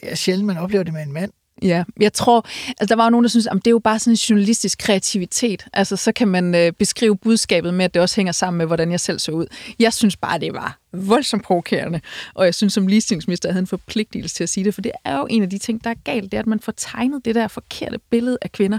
det er sjældent, man oplever det med en mand. Ja, jeg tror, altså der var jo nogen, der synes, at det er jo bare sådan en journalistisk kreativitet. Altså så kan man øh, beskrive budskabet med, at det også hænger sammen med, hvordan jeg selv så ud. Jeg synes bare, det var voldsomt provokerende, og jeg synes som ligestillingsminister, jeg havde en forpligtelse til at sige det, for det er jo en af de ting, der er galt, det er, at man får tegnet det der forkerte billede af kvinder.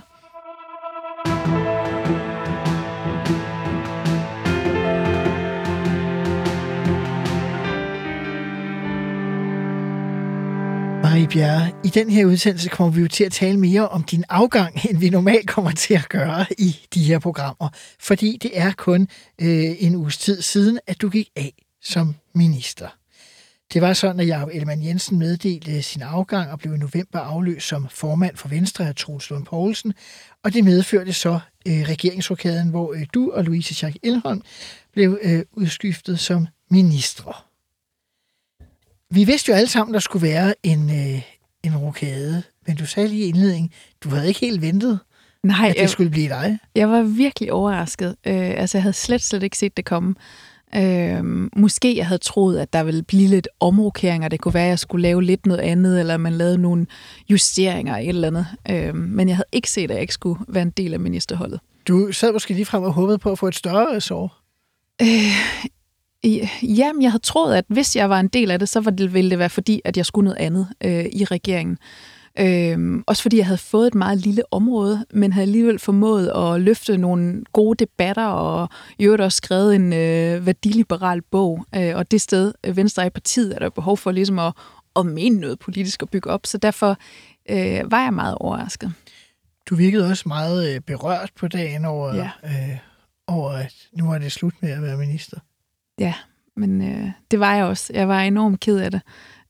Marie Bjerre, i den her udsendelse kommer vi jo til at tale mere om din afgang, end vi normalt kommer til at gøre i de her programmer. Fordi det er kun øh, en uges tid siden, at du gik af som minister. Det var sådan, at Jacob Ellemann Jensen meddelte sin afgang og blev i november afløst som formand for Venstre af Troels Lund Poulsen. Og det medførte så øh, regeringsrokaden, hvor øh, du og Louise Jacques Elholm blev øh, udskiftet som ministre. Vi vidste jo alle sammen, der skulle være en, øh, en rokade, men du sagde lige i indledningen, du havde ikke helt ventet Nej, at det jeg, skulle blive dig? jeg var virkelig overrasket. Øh, altså, jeg havde slet, slet ikke set det komme. Øh, måske jeg havde troet, at der ville blive lidt omrokeringer. Det kunne være, at jeg skulle lave lidt noget andet, eller man lavede nogle justeringer i et eller andet. Øh, men jeg havde ikke set, at jeg ikke skulle være en del af ministerholdet. Du sad måske lige frem og håbede på at få et større ressort. Øh, jamen, jeg havde troet, at hvis jeg var en del af det, så var det, ville det være fordi, at jeg skulle noget andet øh, i regeringen. Øhm, også fordi jeg havde fået et meget lille område, men havde alligevel formået at løfte nogle gode debatter, og i øvrigt også skrevet en øh, værdiliberal bog. Øh, og det sted, Venstre er i partiet, er der behov for ligesom at, at mene noget politisk og bygge op. Så derfor øh, var jeg meget overrasket. Du virkede også meget øh, berørt på dagen over, Ja. øh, over, at nu er det slut med at være minister. Ja, men øh, det var jeg også. Jeg var enormt ked af det.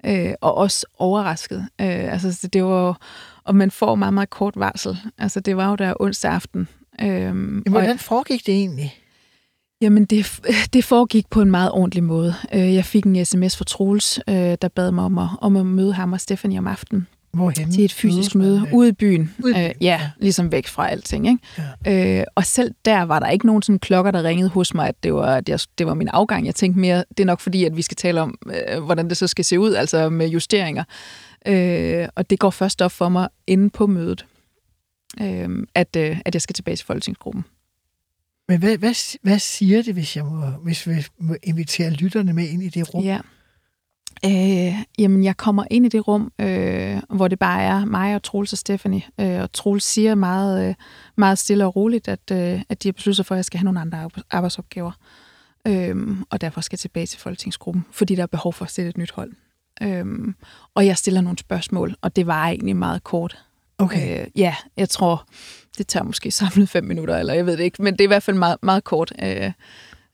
Øh, og også overrasket. Øh, altså, det var jo- og man får meget, meget kort varsel. Altså, det var jo der onsdag aften. Øh, hvordan foregik det egentlig? jamen, det, det foregik på en meget ordentlig måde. Øh, jeg fik en sms fra Troels, øh, der bad mig om at, om at møde ham og Stephanie om aftenen Hvorhen? til et fysisk møde øh, ude i byen. Ude øh, ja, ligesom væk fra alting. Ikke? Ja. Øh, og selv der var der ikke nogen sådan klokker, der ringede hos mig, at det var, at jeg, det var min afgang. Jeg tænkte mere, det er nok fordi, at vi skal tale om, øh, hvordan det så skal se ud, altså med justeringer. Øh, og det går først op for mig inde på mødet, øh, at, øh, at jeg skal tilbage til folketingsgruppen. Men hvad, hvad, hvad siger det, hvis jeg må, hvis vi må invitere lytterne med ind i det rum? Ja. Øh, jamen, jeg kommer ind i det rum, øh, hvor det bare er mig og Troels og Stephanie. Øh, og Troels siger meget, øh, meget stille og roligt, at, øh, at de har besluttet sig for, at jeg skal have nogle andre arbe- arbejdsopgaver. Øh, og derfor skal jeg tilbage til folketingsgruppen, fordi der er behov for at stille et nyt hold. Øh, og jeg stiller nogle spørgsmål, og det var egentlig meget kort. Okay. Øh, ja, jeg tror, det tager måske samlet fem minutter, eller jeg ved det ikke, men det er i hvert fald meget, meget kort. Øh,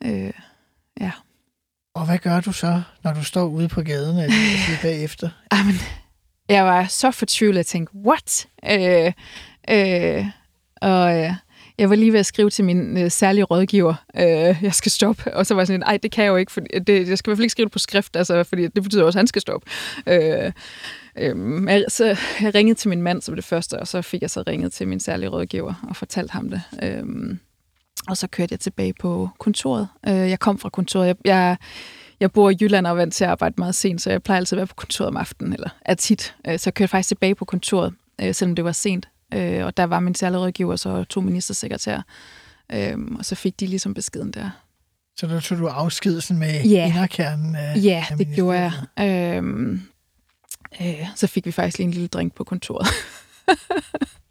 øh, ja. Og hvad gør du så, når du står ude på gaden eller bagefter? Jamen, jeg var så fortvivlet, jeg tænkte, what? Øh, øh, og øh, jeg var lige ved at skrive til min øh, særlige rådgiver, øh, jeg skal stoppe. Og så var jeg sådan, nej, det kan jeg jo ikke, for det, jeg skal i hvert fald ikke skrive det på skrift, altså, fordi det betyder også, at han skal stoppe. Øh, øh, så jeg ringede til min mand som det første, og så fik jeg så ringet til min særlige rådgiver og fortalt ham det. Øh, og så kørte jeg tilbage på kontoret. Øh, jeg kom fra kontoret. Jeg, jeg, jeg bor i Jylland og er vant til at arbejde meget sent, så jeg plejer altid at være på kontoret om aftenen, eller er tit. Øh, så jeg kørte faktisk tilbage på kontoret, øh, selvom det var sent. Øh, og der var min særlige rådgiver og så to ministersekretærer. Øh, og så fik de ligesom beskeden der. Så der tog du afsked sådan med Ja. inderkernen af Ja, af det gjorde jeg. Øhm, øh, så fik vi faktisk lige en lille drink på kontoret.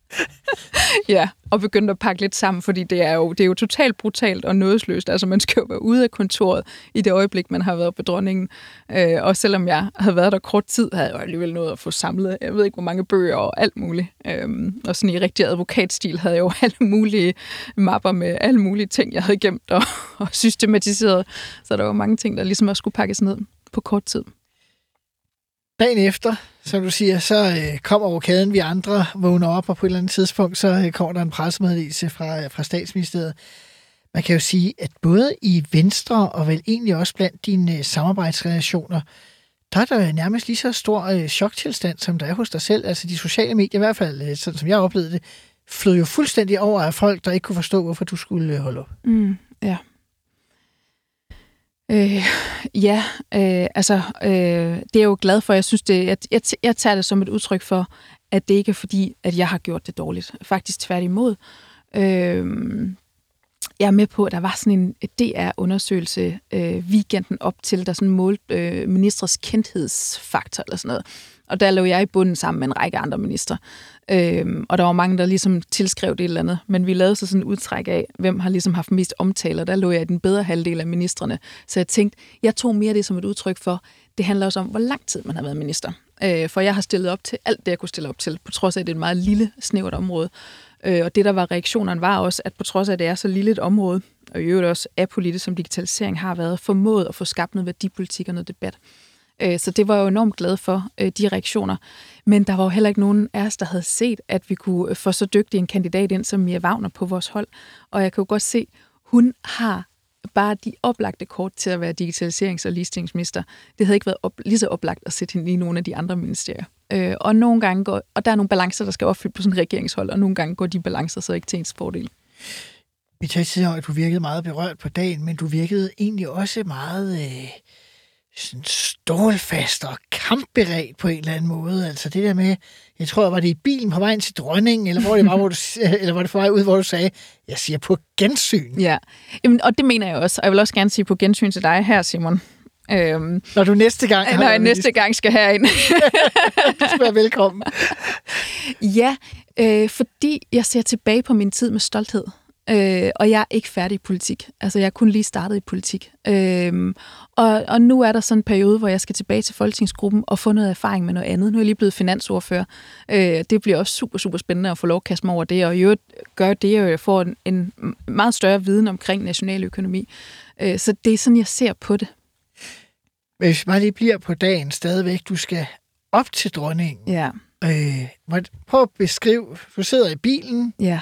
ja, og begyndte at pakke lidt sammen, fordi det er jo, det er jo totalt brutalt og nådesløst. Altså, man skal jo være ude af kontoret i det øjeblik, man har været på dronningen. Øh, og selvom jeg havde været der kort tid, havde jeg alligevel nået at få samlet, jeg ved ikke, hvor mange bøger og alt muligt. Øh, og sådan i rigtig advokatstil havde jeg jo alle mulige mapper med alle mulige ting, jeg havde gemt og, og systematiseret. Så der var mange ting, der ligesom også skulle pakkes ned på kort tid. Dagen efter, som du siger, så øh, kommer rokaden, vi andre vågner op, og på et eller andet tidspunkt, så øh, kommer der en pressemeddelelse fra, øh, fra statsministeriet. Man kan jo sige, at både i Venstre, og vel egentlig også blandt dine øh, samarbejdsrelationer, der er der nærmest lige så stor øh, choktilstand, som der er hos dig selv. Altså de sociale medier, i hvert fald, øh, sådan som jeg oplevede det, flød jo fuldstændig over af folk, der ikke kunne forstå, hvorfor du skulle øh, holde op. Mm, ja. Øh, ja, øh, altså, øh, det er jeg jo glad for. Jeg synes, det, jeg, jeg, jeg tager det som et udtryk for, at det ikke er fordi, at jeg har gjort det dårligt. Faktisk tværtimod. Øh, jeg er med på, at der var sådan en DR-undersøgelse øh, weekenden op til, der sådan målte øh, ministres kendthedsfaktor eller sådan noget. Og der lå jeg i bunden sammen med en række andre ministre. Øhm, og der var mange, der ligesom tilskrev det et eller andet. Men vi lavede så sådan en udtræk af, hvem har ligesom haft mest omtale, og der lå jeg i den bedre halvdel af ministerne. Så jeg tænkte, jeg tog mere det som et udtryk for, det handler også om, hvor lang tid man har været minister. Øh, for jeg har stillet op til alt det, jeg kunne stille op til, på trods af, at det er et meget lille, snævert område. Øh, og det, der var reaktionerne, var også, at på trods af, at det er så lille et område, og i øvrigt også apolitisk, som digitalisering har været, formået at få skabt noget værdipolitik og noget debat. Øh, Så det var jeg jo enormt glad for, øh, de reaktioner. Men der var jo heller ikke nogen af os, der havde set, at vi kunne øh, få så dygtig en kandidat ind som Mia Wagner på vores hold. Og jeg kan jo godt se, hun har bare de oplagte kort til at være digitaliserings- og ligestillingsminister. Det havde ikke været op, lige så oplagt at sætte hende i nogle af de andre ministerier. Øh, og nogle gange går, og der er nogle balancer, der skal opfyldes på sådan en regeringshold, og nogle gange går de balancer så ikke til ens fordel. Vi talte tidligere at du virkede meget berørt på dagen, men du virkede egentlig også meget øh, sådan stålfast og kampberedt på en eller anden måde. Altså det der med, jeg tror, var det i bilen på vejen til dronningen, eller hvor det var, hvor du, eller var det for vej ud, hvor du sagde, jeg siger på gensyn. Ja, Jamen, og det mener jeg også. Og jeg vil også gerne sige på gensyn til dig her, Simon. Øhm, Når du næste gang... når jeg næste gang skal herind. du skal være velkommen. ja, øh, fordi jeg ser tilbage på min tid med stolthed. Øh, og jeg er ikke færdig i politik. Altså, jeg er kun lige startet i politik. Øh, og, og nu er der sådan en periode, hvor jeg skal tilbage til folketingsgruppen og få noget erfaring med noget andet. Nu er jeg lige blevet finansordfører. Øh, det bliver også super, super spændende at få lov at kaste mig over det, og i øvrigt gøre det, og jeg får en, en meget større viden omkring national økonomi. Øh, så det er sådan, jeg ser på det. Hvis man lige bliver på dagen stadigvæk, du skal op til dronningen. Ja. Øh, prøv at beskrive, du sidder i bilen. Ja.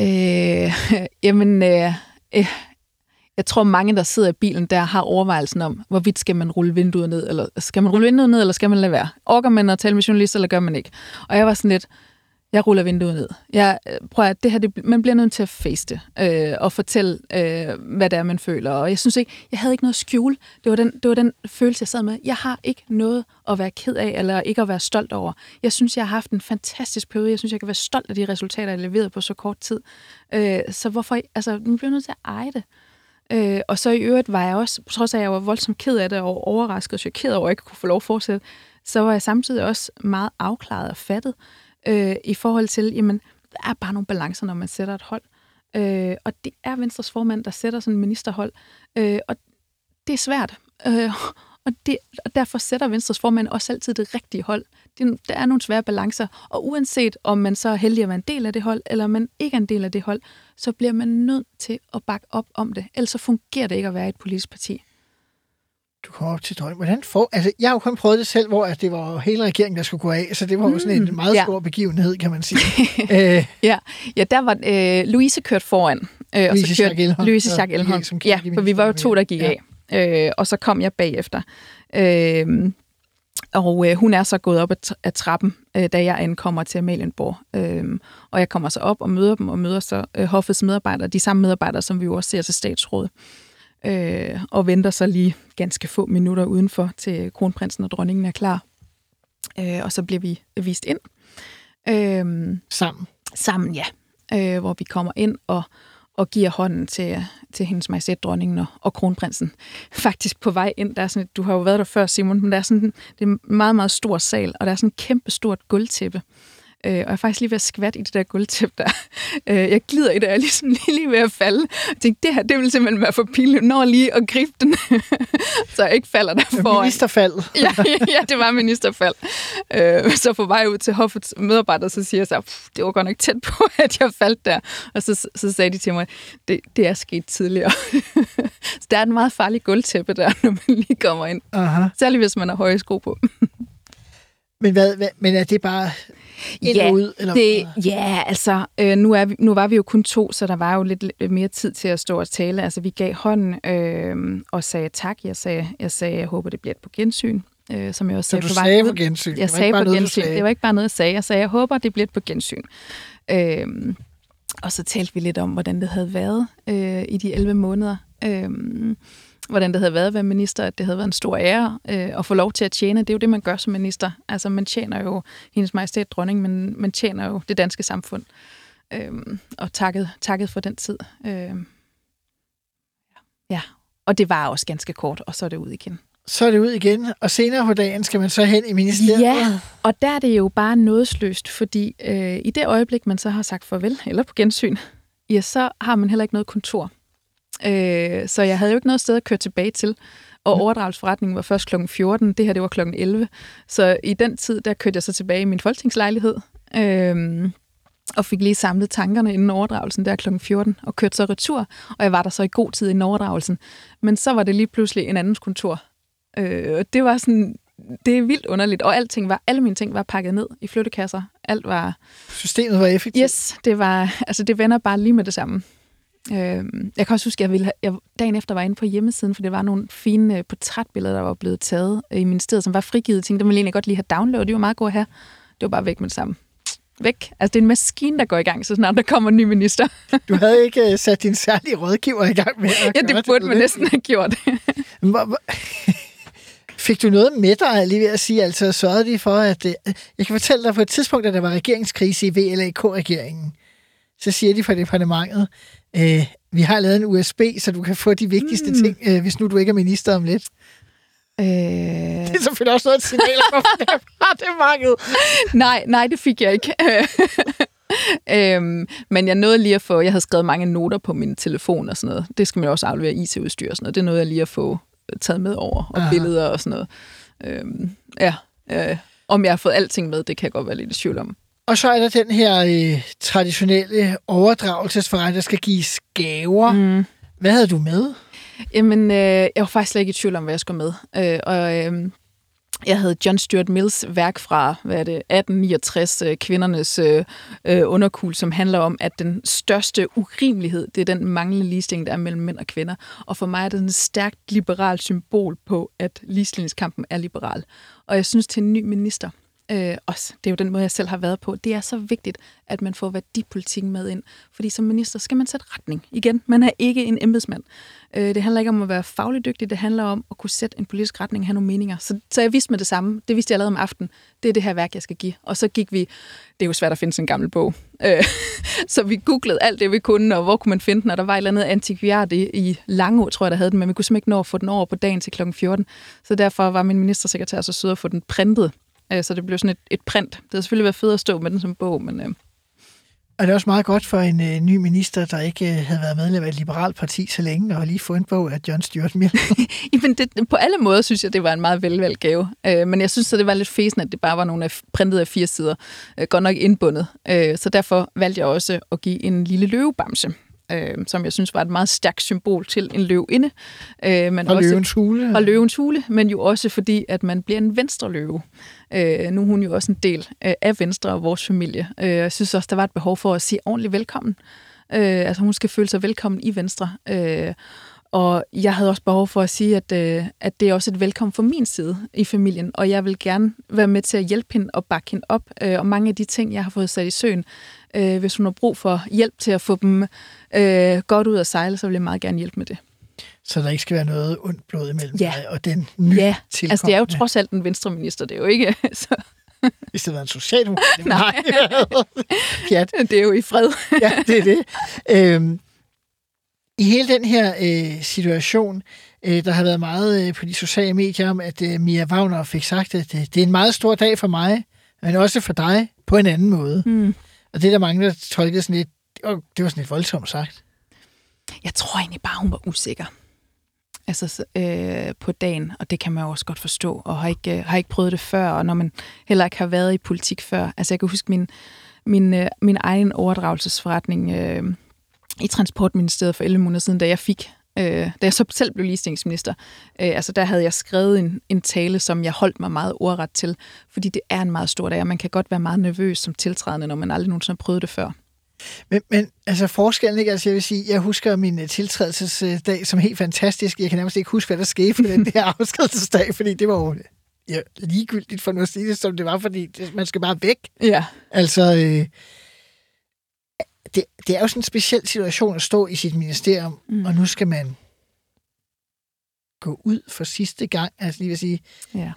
Øh, jamen, øh, øh, jeg tror mange, der sidder i bilen, der har overvejelsen om, hvorvidt skal man rulle vinduet ned, eller skal man rulle vinduet ned, eller skal man lade være? Orker man at tale med journalister, eller gør man ikke? Og jeg var sådan lidt, jeg ruller vinduet ned. Jeg øh, prøver at det her, det, man bliver nødt til at face det, øh, og fortælle, øh, hvad det er, man føler. Og jeg synes ikke, jeg havde ikke noget skjul. Det var, den, det var den følelse, jeg sad med. Jeg har ikke noget at være ked af, eller ikke at være stolt over. Jeg synes, jeg har haft en fantastisk periode. Jeg synes, jeg kan være stolt af de resultater, jeg leverede på så kort tid. Øh, så hvorfor, altså, nu bliver nødt til at eje det. Øh, og så i øvrigt var jeg også, trods af, at jeg var voldsomt ked af det, og overrasket og chokeret over, at jeg ikke kunne få lov at fortsætte, så var jeg samtidig også meget afklaret og fattet øh, i forhold til, jamen, der er bare nogle balancer, når man sætter et hold. Øh, og det er Venstres formand, der sætter sådan en ministerhold. Øh, og det er svært. Øh, og, det, og derfor sætter Venstres formand også altid det rigtige hold. Det, der er nogle svære balancer, og uanset om man så er heldig at være en del af det hold, eller man ikke er en del af det hold, så bliver man nødt til at bakke op om det. Ellers så fungerer det ikke at være et politisk parti du kommer op til dronning. Hvordan får... Altså, jeg har jo kun prøvet det selv, hvor at det var hele regeringen, der skulle gå af, så det var jo sådan en mm, meget ja. stor begivenhed, kan man sige. Æh, øh. ja. ja, der var øh, Louise kørt foran. Øh, Louise og så kørte Louise Schack Elholm. Ja, for vi var jo to, der gik ja. af. Øh, og så kom jeg bagefter. Øh, og øh, hun er så gået op ad, trappen, øh, da jeg ankommer til Amalienborg. Øh, og jeg kommer så op og møder dem, og møder så øh, hoffets medarbejdere, de samme medarbejdere, som vi jo også ser til statsrådet øh, og venter så lige ganske få minutter udenfor, til kronprinsen og dronningen er klar. Øh, og så bliver vi vist ind. Øh, sammen? Sammen, ja. Øh, hvor vi kommer ind og, og giver hånden til, til hendes majestæt dronningen og, og kronprinsen. Faktisk på vej ind, der er sådan, du har jo været der før, Simon, men der er sådan, det er en meget, meget stor sal, og der er sådan et kæmpe stort gulvtæppe. Øh, og jeg er faktisk lige ved at skvatte i det der gulvtæp der. Øh, jeg glider i det, og jeg er ligesom lige, lige ved at falde. Jeg tænkte, det her, det vil simpelthen være for pinligt. Når lige at gribe den, så jeg ikke falder der foran. Ministerfald. ja, ja, det var ministerfald. Øh, så på vej ud til hoffets medarbejder, så siger jeg så, det var godt nok tæt på, at jeg faldt der. Og så, så sagde de til mig, det, det er sket tidligere. så der er et meget farligt gulvtæppe der, når man lige kommer ind. Aha. Særligt hvis man har høje sko på. men, hvad, hvad, men er det bare ind ja, ud? Eller det, ja, altså, øh, nu, er vi, nu var vi jo kun to, så der var jo lidt mere tid til at stå og tale. Altså, vi gav hånden øh, og sagde tak. Jeg sagde, jeg sagde, jeg håber, det bliver et på gensyn. Øh, som jeg også sagde, så du på sagde på gensyn? Jeg sagde på noget, gensyn. Det var ikke bare noget, jeg sagde. Jeg sagde, jeg håber, det bliver et på gensyn. Øh, og så talte vi lidt om, hvordan det havde været øh, i de 11 måneder. Øh, hvordan det havde været at være minister, at det havde været en stor ære øh, at få lov til at tjene. Det er jo det, man gør som minister. Altså, man tjener jo hendes majestæt dronning, men man tjener jo det danske samfund. Øh, og takket, takket for den tid. Øh, ja, og det var også ganske kort, og så er det ud igen. Så er det ud igen, og senere på dagen skal man så hen i ministeriet. Ja, og der er det jo bare nådesløst, fordi øh, i det øjeblik, man så har sagt farvel, eller på gensyn, ja, så har man heller ikke noget kontor. Øh, så jeg havde jo ikke noget sted at køre tilbage til. Og overdragelsesforretningen var først kl. 14, det her det var kl. 11. Så i den tid, der kørte jeg så tilbage i min folketingslejlighed, øh, og fik lige samlet tankerne inden overdragelsen der kl. 14, og kørte så retur, og jeg var der så i god tid inden overdragelsen. Men så var det lige pludselig en andens kontor. Øh, det var sådan, det er vildt underligt, og alting var, alle mine ting var pakket ned i flyttekasser. Alt var... Systemet var effektivt? Yes, det var, altså det vender bare lige med det samme. Øh, jeg kan også huske, at jeg, ville have, jeg dagen efter var inde på hjemmesiden, for det var nogle fine øh, portrætbilleder, der var blevet taget i ministeriet, som var frigivet. Jeg tænkte, dem ville jeg egentlig godt lige have downloadet. Det var meget godt her. Det var bare væk med det samme. Væk. Altså, det er en maskine, der går i gang, så snart der kommer en ny minister. Du havde ikke uh, sat din særlige rådgiver i gang med at ja, det burde man næsten have gjort. Fik du noget med dig, lige ved at sige, altså sørgede de for, at... Uh, jeg kan fortælle dig, på et tidspunkt, da der var regeringskrise i VLAK-regeringen, så siger de fra departementet, øh, vi har lavet en USB, så du kan få de vigtigste mm. ting, øh, hvis nu du ikke er minister om lidt. Øh... Det er selvfølgelig også noget, et signal om departementet. nej, nej, det fik jeg ikke. øhm, men jeg nåede lige at få, jeg havde skrevet mange noter på min telefon og sådan noget. Det skal man også aflevere IT-udstyr og sådan noget. Det nåede jeg lige at få taget med over, og Aha. billeder og sådan noget. Øhm, ja, øh, om jeg har fået alting med, det kan jeg godt være lidt i tvivl om. Og så er der den her øh, traditionelle overdragelsesforretning, der skal gives gaver. Mm. Hvad havde du med? Jamen, øh, jeg var faktisk slet ikke i tvivl om, hvad jeg skulle med. Øh, og øh, jeg havde John Stuart Mills værk fra hvad er det, 1869, øh, kvindernes øh, øh, underkul, som handler om, at den største urimelighed, det er den manglende ligestilling, der er mellem mænd og kvinder. Og for mig er det en stærkt liberalt symbol på, at ligestillingskampen er liberal. Og jeg synes til en ny minister, øh, også. Det er jo den måde, jeg selv har været på. Det er så vigtigt, at man får værdipolitikken med ind. Fordi som minister skal man sætte retning. Igen, man er ikke en embedsmand. Øh, det handler ikke om at være fagligt dygtig, det handler om at kunne sætte en politisk retning og have nogle meninger. Så, så jeg vidste med det samme. Det vidste jeg allerede om aftenen. Det er det her værk, jeg skal give. Og så gik vi, det er jo svært at finde sådan en gammel bog, øh, så vi googlede alt det, vi kunne, og hvor kunne man finde den, og der var et eller andet antikviart i, i Langå, tror jeg, der havde den, men vi kunne simpelthen ikke nå at få den over på dagen til kl. 14. Så derfor var min ministersekretær så sød at få den printet Øh, så det blev sådan et, et print. Det havde selvfølgelig været fedt at stå med den som bog, men... Øh. Og det er også meget godt for en øh, ny minister, der ikke øh, havde været medlem af et liberalt parti så længe, og lige få en bog af John Stuart Mill. Jamen, det, på alle måder synes jeg, det var en meget velvalgt gave. Øh, men jeg synes, at det var lidt fæsen, at det bare var nogle af printet af fire sider. Øh, godt nok indbundet. Øh, så derfor valgte jeg også at give en lille løvebamse øh, som jeg synes var et meget stærkt symbol til en løvinde. Øh, men og også, løvens hule. Og løvens hule, men jo også fordi, at man bliver en venstre løve. Øh, nu er hun jo også en del øh, af Venstre og vores familie. Øh, jeg synes også, der var et behov for at sige ordentligt velkommen. Øh, altså hun skal føle sig velkommen i Venstre. Øh, og jeg havde også behov for at sige, at, øh, at det er også et velkommen fra min side i familien, og jeg vil gerne være med til at hjælpe hende og bakke hende op. Øh, og mange af de ting, jeg har fået sat i søen, øh, hvis hun har brug for hjælp til at få dem øh, godt ud at sejle, så vil jeg meget gerne hjælpe med det. Så der ikke skal være noget ondt blod imellem ja. dig og den nye Ja, altså det er jo trods alt en venstreminister, det er jo ikke... Så. Hvis det var en socialdemokrat. Nej, Pjat. det er jo i fred. ja, det er det. Øhm, I hele den her øh, situation, øh, der har været meget øh, på de sociale medier om, at øh, Mia Wagner fik sagt, at øh, det er en meget stor dag for mig, men også for dig på en anden måde. Mm. Og det er der mange, der tolkede sådan lidt, det var sådan lidt voldsomt sagt. Jeg tror egentlig bare, hun var usikker altså, øh, på dagen, og det kan man jo også godt forstå, og har ikke, øh, har ikke prøvet det før, og når man heller ikke har været i politik før. Altså jeg kan huske min, min, øh, min egen overdragelsesforretning øh, i Transportministeriet for 11 måneder siden, da jeg fik øh, da jeg så selv blev ligestillingsminister, øh, altså der havde jeg skrevet en, en tale, som jeg holdt mig meget ordret til, fordi det er en meget stor dag, og man kan godt være meget nervøs som tiltrædende, når man aldrig nogensinde har prøvet det før. Men, men altså forskellen, ikke? Altså, jeg vil sige, jeg husker min uh, tiltrædelsesdag som helt fantastisk. Jeg kan nærmest ikke huske, hvad der skete på den der afskedsdag, fordi det var jo ja, ligegyldigt for nu at sige det, som det var, fordi det, man skal bare væk. Ja. Altså, øh, det, det er jo sådan en speciel situation at stå i sit ministerium, mm. og nu skal man gå ud for sidste gang. Altså lige vil sige, ja.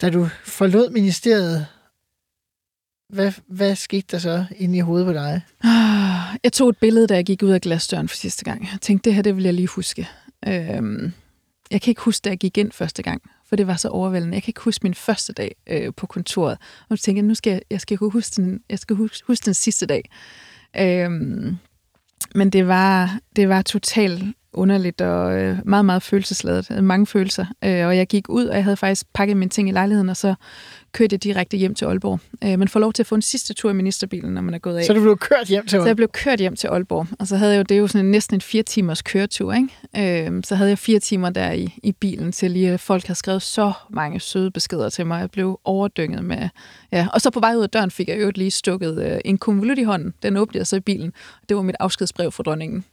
da du forlod ministeriet, hvad, hvad skete der så inde i hovedet på dig? Ah, jeg tog et billede, da jeg gik ud af glasdøren for sidste gang. Jeg tænkte, det her, det vil jeg lige huske. Øhm, jeg kan ikke huske, da jeg gik ind første gang, for det var så overvældende. Jeg kan ikke huske min første dag øh, på kontoret. Og så tænkte jeg, nu skal jeg, jeg skal huske den, jeg skal huske, huske den sidste dag. Øhm, men det var, det var totalt underligt og øh, meget, meget følelsesladet. Mange følelser. Øh, og jeg gik ud, og jeg havde faktisk pakket mine ting i lejligheden, og så kørte jeg direkte hjem til Aalborg. Øh, man får lov til at få en sidste tur i ministerbilen, når man er gået af. Så du blev kørt hjem til Aalborg? Så jeg blev kørt hjem til Aalborg. Og så havde jeg jo, det er jo sådan en, næsten en fire timers køretur, ikke? Øh, så havde jeg fire timer der i, i bilen til lige, at folk havde skrevet så mange søde beskeder til mig. Jeg blev overdynget med... Ja. Og så på vej ud af døren fik jeg jo lige stukket øh, en konvolut i hånden. Den åbnede jeg så i bilen. Det var mit afskedsbrev fra dronningen.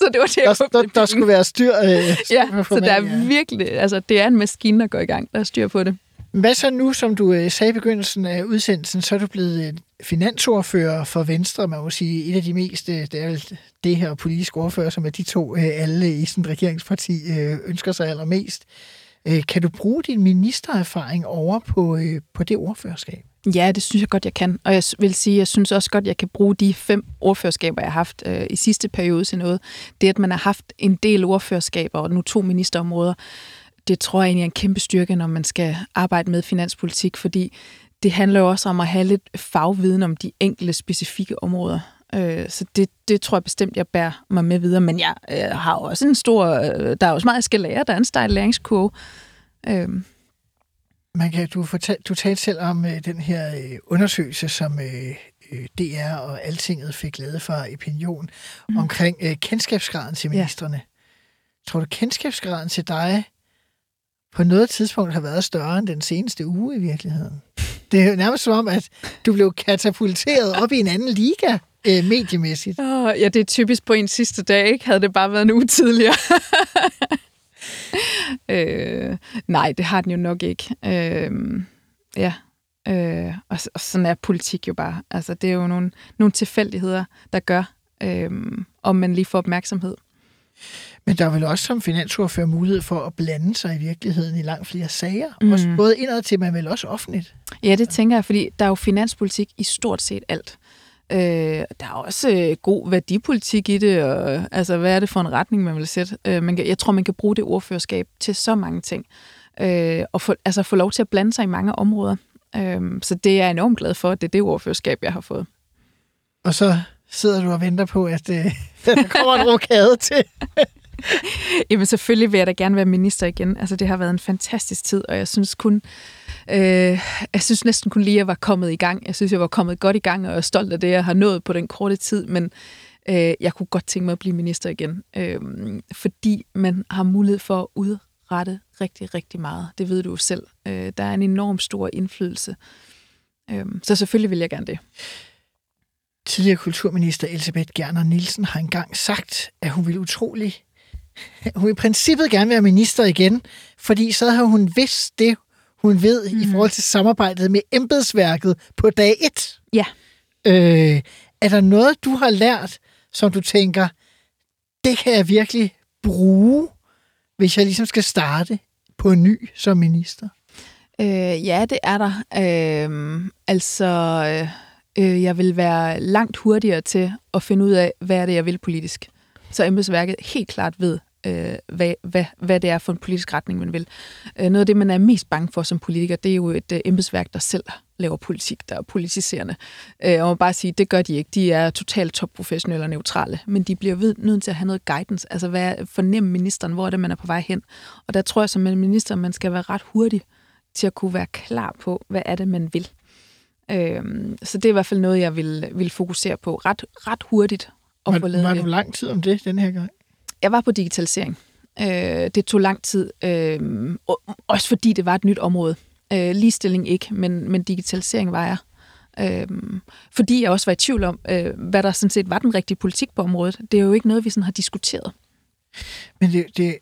Så det var det, jeg Der, der, der skulle være styr. Øh, Ja, styr på så der er ja. virkelig, altså det er en maskine, der går i gang, der er styr på det. Hvad så nu, som du øh, sagde i begyndelsen af udsendelsen, så er du blevet øh, finansordfører for Venstre, man må sige, et af de mest, øh, det er vel det her politiske ordfører, som er de to øh, alle i sådan et regeringsparti øh, ønsker sig allermest. Øh, Øh, kan du bruge din ministererfaring over på, øh, på det ordførerskab? Ja, det synes jeg godt, jeg kan. Og jeg vil sige, jeg synes også godt, jeg kan bruge de fem ordførerskaber, jeg har haft øh, i sidste periode til noget. Det, at man har haft en del ordførerskaber og nu to ministerområder, det tror jeg egentlig er en kæmpe styrke, når man skal arbejde med finanspolitik, fordi det handler jo også om at have lidt fagviden om de enkelte specifikke områder. Øh, Så det, det tror jeg bestemt, jeg bærer mig med videre. Men jeg øh, har også en stor... øh, Der er også meget, jeg skal lære. Der er en stejl læringskurve. Øh, Man kan, du, fortal, du talte selv om øh, den her øh, undersøgelse, som øh, øh, DR og Altinget fik lavet fra Opinion mm. omkring øh, kendskabsgraden til ministerne. Ja. Tror du, kendskabsgraden til dig på noget tidspunkt har været større end den seneste uge i virkeligheden? Det er jo nærmest som om, at du blev katapulteret op i en anden liga øh, mediemæssigt. Åh, ja, det er typisk på en sidste dag, ikke? Havde det bare været en uge tidligere. øh, nej, det har den jo nok ikke. Øh, ja, øh, og, og sådan er politik jo bare. Altså, det er jo nogle, nogle tilfældigheder, der gør, øh, om man lige får opmærksomhed. Men der er vel også som finansordfører mulighed for at blande sig i virkeligheden i langt flere sager. Mm. Også både indad til, men vel også offentligt. Ja, det tænker jeg, fordi der er jo finanspolitik i stort set alt. Øh, der er også øh, god værdipolitik i det, og altså, hvad er det for en retning, man vil sætte? Øh, man kan, jeg tror, man kan bruge det ordførerskab til så mange ting, øh, og få, altså, få lov til at blande sig i mange områder. Øh, så det er jeg enormt glad for, at det er det ordførerskab, jeg har fået. Og så sidder du og venter på, at øh, der kommer en rokade til. Jamen selvfølgelig vil jeg da gerne være minister igen. Altså det har været en fantastisk tid, og jeg synes kun, øh, Øh, jeg synes næsten kun lige, at jeg var kommet i gang. Jeg synes, jeg var kommet godt i gang, og jeg er stolt af det, jeg har nået på den korte tid, men øh, jeg kunne godt tænke mig at blive minister igen, øh, fordi man har mulighed for at udrette rigtig, rigtig meget. Det ved du jo selv. Øh, der er en enorm stor indflydelse. Øh, så selvfølgelig vil jeg gerne det. Tidligere kulturminister Elisabeth Gerner Nielsen har engang sagt, at hun ville utrolig... Hun i princippet gerne være minister igen, fordi så har hun vidst det, hun ved mm. i forhold til samarbejdet med embedsværket på dag et. Ja. Øh, er der noget, du har lært, som du tænker, det kan jeg virkelig bruge, hvis jeg ligesom skal starte på en ny som minister? Øh, ja, det er der. Øh, altså, øh, jeg vil være langt hurtigere til at finde ud af, hvad er det, jeg vil politisk. Så embedsværket helt klart ved, øh, hvad, hvad, hvad det er for en politisk retning, man vil. Øh, noget af det, man er mest bange for som politiker, det er jo et øh, embedsværk, der selv laver politik, der er politiserende. Øh, og man bare sige, det gør de ikke. De er totalt topprofessionelle og neutrale, men de bliver ved, nødt til at have noget guidance. Altså, hvad fornemme ministeren, hvor er det, man er på vej hen? Og der tror jeg som en minister, man skal være ret hurtig til at kunne være klar på, hvad er det, man vil. Øhm, så det er i hvert fald noget, jeg vil, vil fokusere på ret, ret hurtigt. Få Var, var du lang tid om det den her gang? Jeg var på digitalisering. Øh, det tog lang tid, øh, også fordi det var et nyt område. Øh, ligestilling ikke, men, men digitalisering var jeg. Øh, fordi jeg også var i tvivl om, øh, hvad der sådan set var den rigtige politik på området. Det er jo ikke noget, vi sådan har diskuteret. Men det, det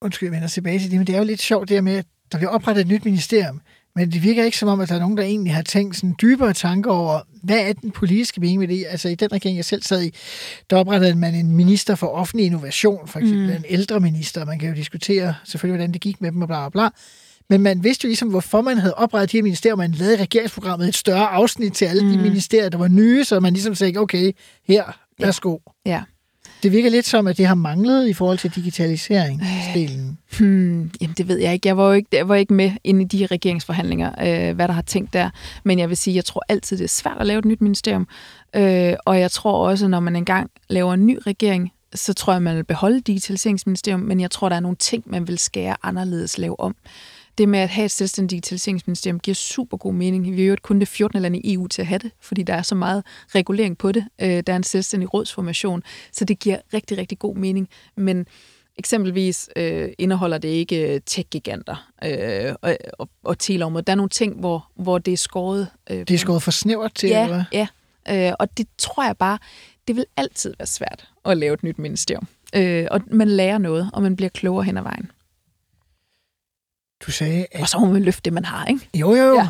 undskyld, jeg vender tilbage til det, men det er jo lidt sjovt det her med, at der bliver oprettet et nyt ministerium, men det virker ikke som om, at der er nogen, der egentlig har tænkt sådan dybere tanker over, hvad er den politiske mening med det? Altså i den regering, jeg selv sad i, der oprettede man en minister for offentlig innovation, for eksempel mm. en ældre minister. Man kan jo diskutere selvfølgelig, hvordan det gik med dem og bla bla bla. Men man vidste jo ligesom, hvorfor man havde oprettet de her ministerier, man lavede i regeringsprogrammet et større afsnit til alle mm. de ministerier, der var nye, så man ligesom sagde, okay, her, værsgo. Ja. Det virker lidt som, at det har manglet i forhold til digitaliseringsdelen. Øh, hmm, jamen det ved jeg ikke. Jeg var jo ikke, jeg var ikke med inde i de regeringsforhandlinger, øh, hvad der har tænkt der. Men jeg vil sige, jeg tror altid, det er svært at lave et nyt ministerium. Øh, og jeg tror også, når man engang laver en ny regering, så tror jeg, man vil beholde digitaliseringsministerium, men jeg tror, der er nogle ting, man vil skære anderledes lave om. Det med at have et selvstændigt digitaliseringsministerium giver super god mening. Vi er jo kun det 14. land i EU til at have det, fordi der er så meget regulering på det. Øh, der er en selvstændig rådsformation, så det giver rigtig, rigtig god mening. Men eksempelvis øh, indeholder det ikke tech-giganter øh, og, og, og teleområdet. Der er nogle ting, hvor, hvor det er skåret. Øh, Det er skåret for snævert til, eller hvad? Ja, ja. Øh, og det tror jeg bare, det vil altid være svært at lave et nyt ministerium. Øh, og man lærer noget, og man bliver klogere hen ad vejen. Du sagde, at... Og så må man løfte det, man har, ikke? Jo, jo. Ja.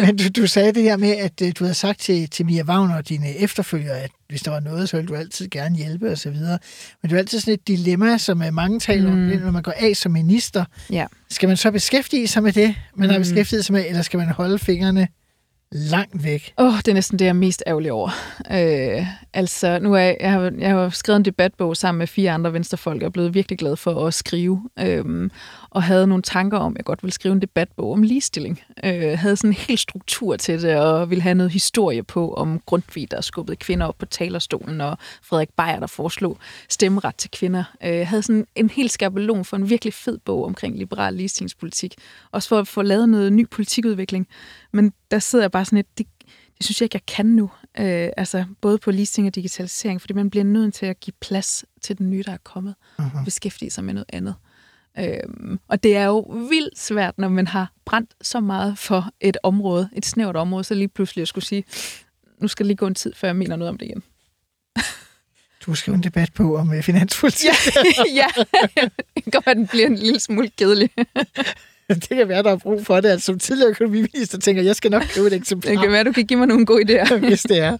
Men du, du sagde det her med, at øh, du havde sagt til, til Mia Wagner og dine efterfølgere, at hvis der var noget, så ville du altid gerne hjælpe og så videre. Men det er altid sådan et dilemma, som øh, mange taler om, Mm. når man går af som minister. Ja. Skal man så beskæftige sig med det, man har Mm. beskæftiget sig med, eller skal man holde fingrene langt væk? Åh, oh, det er næsten det, jeg er mest ærgerlig over. Øh, altså, nu er jeg, jeg, har, jeg har skrevet en debatbog sammen med fire andre venstrefolk, og er blevet virkelig glad for at skrive, øhm, og havde nogle tanker om, at jeg godt ville skrive en debatbog om ligestilling. Øh, havde sådan en helt struktur til det, og ville have noget historie på om Grundtvig, der skubbede kvinder op på talerstolen, og Frederik Beyer, der foreslog stemmeret til kvinder. Øh, havde sådan en helt skabelon for en virkelig fed bog omkring liberal ligestillingspolitik. Også for at få lavet noget ny politikudvikling. Men der sidder jeg bare sådan et, det, det synes jeg ikke, jeg kan nu. Øh, altså både på ligestilling og digitalisering, fordi man bliver nødt til at give plads til den nye, der er kommet, Mhm. og beskæftige sig med noget andet. Øhm, og det er jo vildt svært, når man har brændt så meget for et område, et snævert område, så lige pludselig at skulle sige, nu skal det lige gå en tid, før jeg mener noget om det igen. Du skal jo en debat på om øh, finanspolitik. ja, det kan godt være, den bliver en lille smule kedelig. det kan være, der er brug for det. Altså, som tidligere økonomiminister tænker jeg, jeg skal nok købe et eksemplar. Det kan være, du kan give mig nogle gode idéer. hvis det er.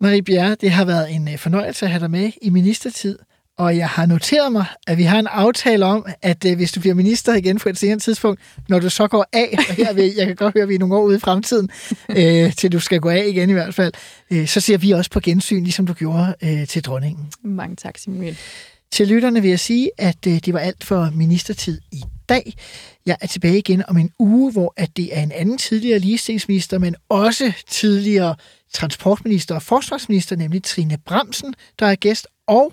Marie Bjerre, det har været en øh, fornøjelse at have dig med i ministertid, og jeg har noteret mig, at vi har en aftale om, at øh, hvis du bliver minister igen på et senere tidspunkt, når du så går af, og her vil, jeg kan godt høre, at vi er nogle år ude i fremtiden, øh, til du skal gå af igen i hvert fald, øh, så ser vi også på gensyn, ligesom du gjorde øh, til dronningen. Mange tak, Simon. Til lytterne vil jeg sige, at øh, det var alt for ministertid i dag. Jeg er tilbage igen om en uge, hvor at det er en anden tidligere ligestillingsminister, men også tidligere transportminister og forsvarsminister, nemlig Trine Bramsen, der er gæst. Og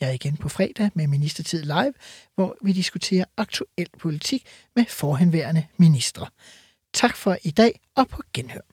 jeg er igen på fredag med Ministertid Live, hvor vi diskuterer aktuel politik med forhenværende ministre. Tak for i dag, og på genhør.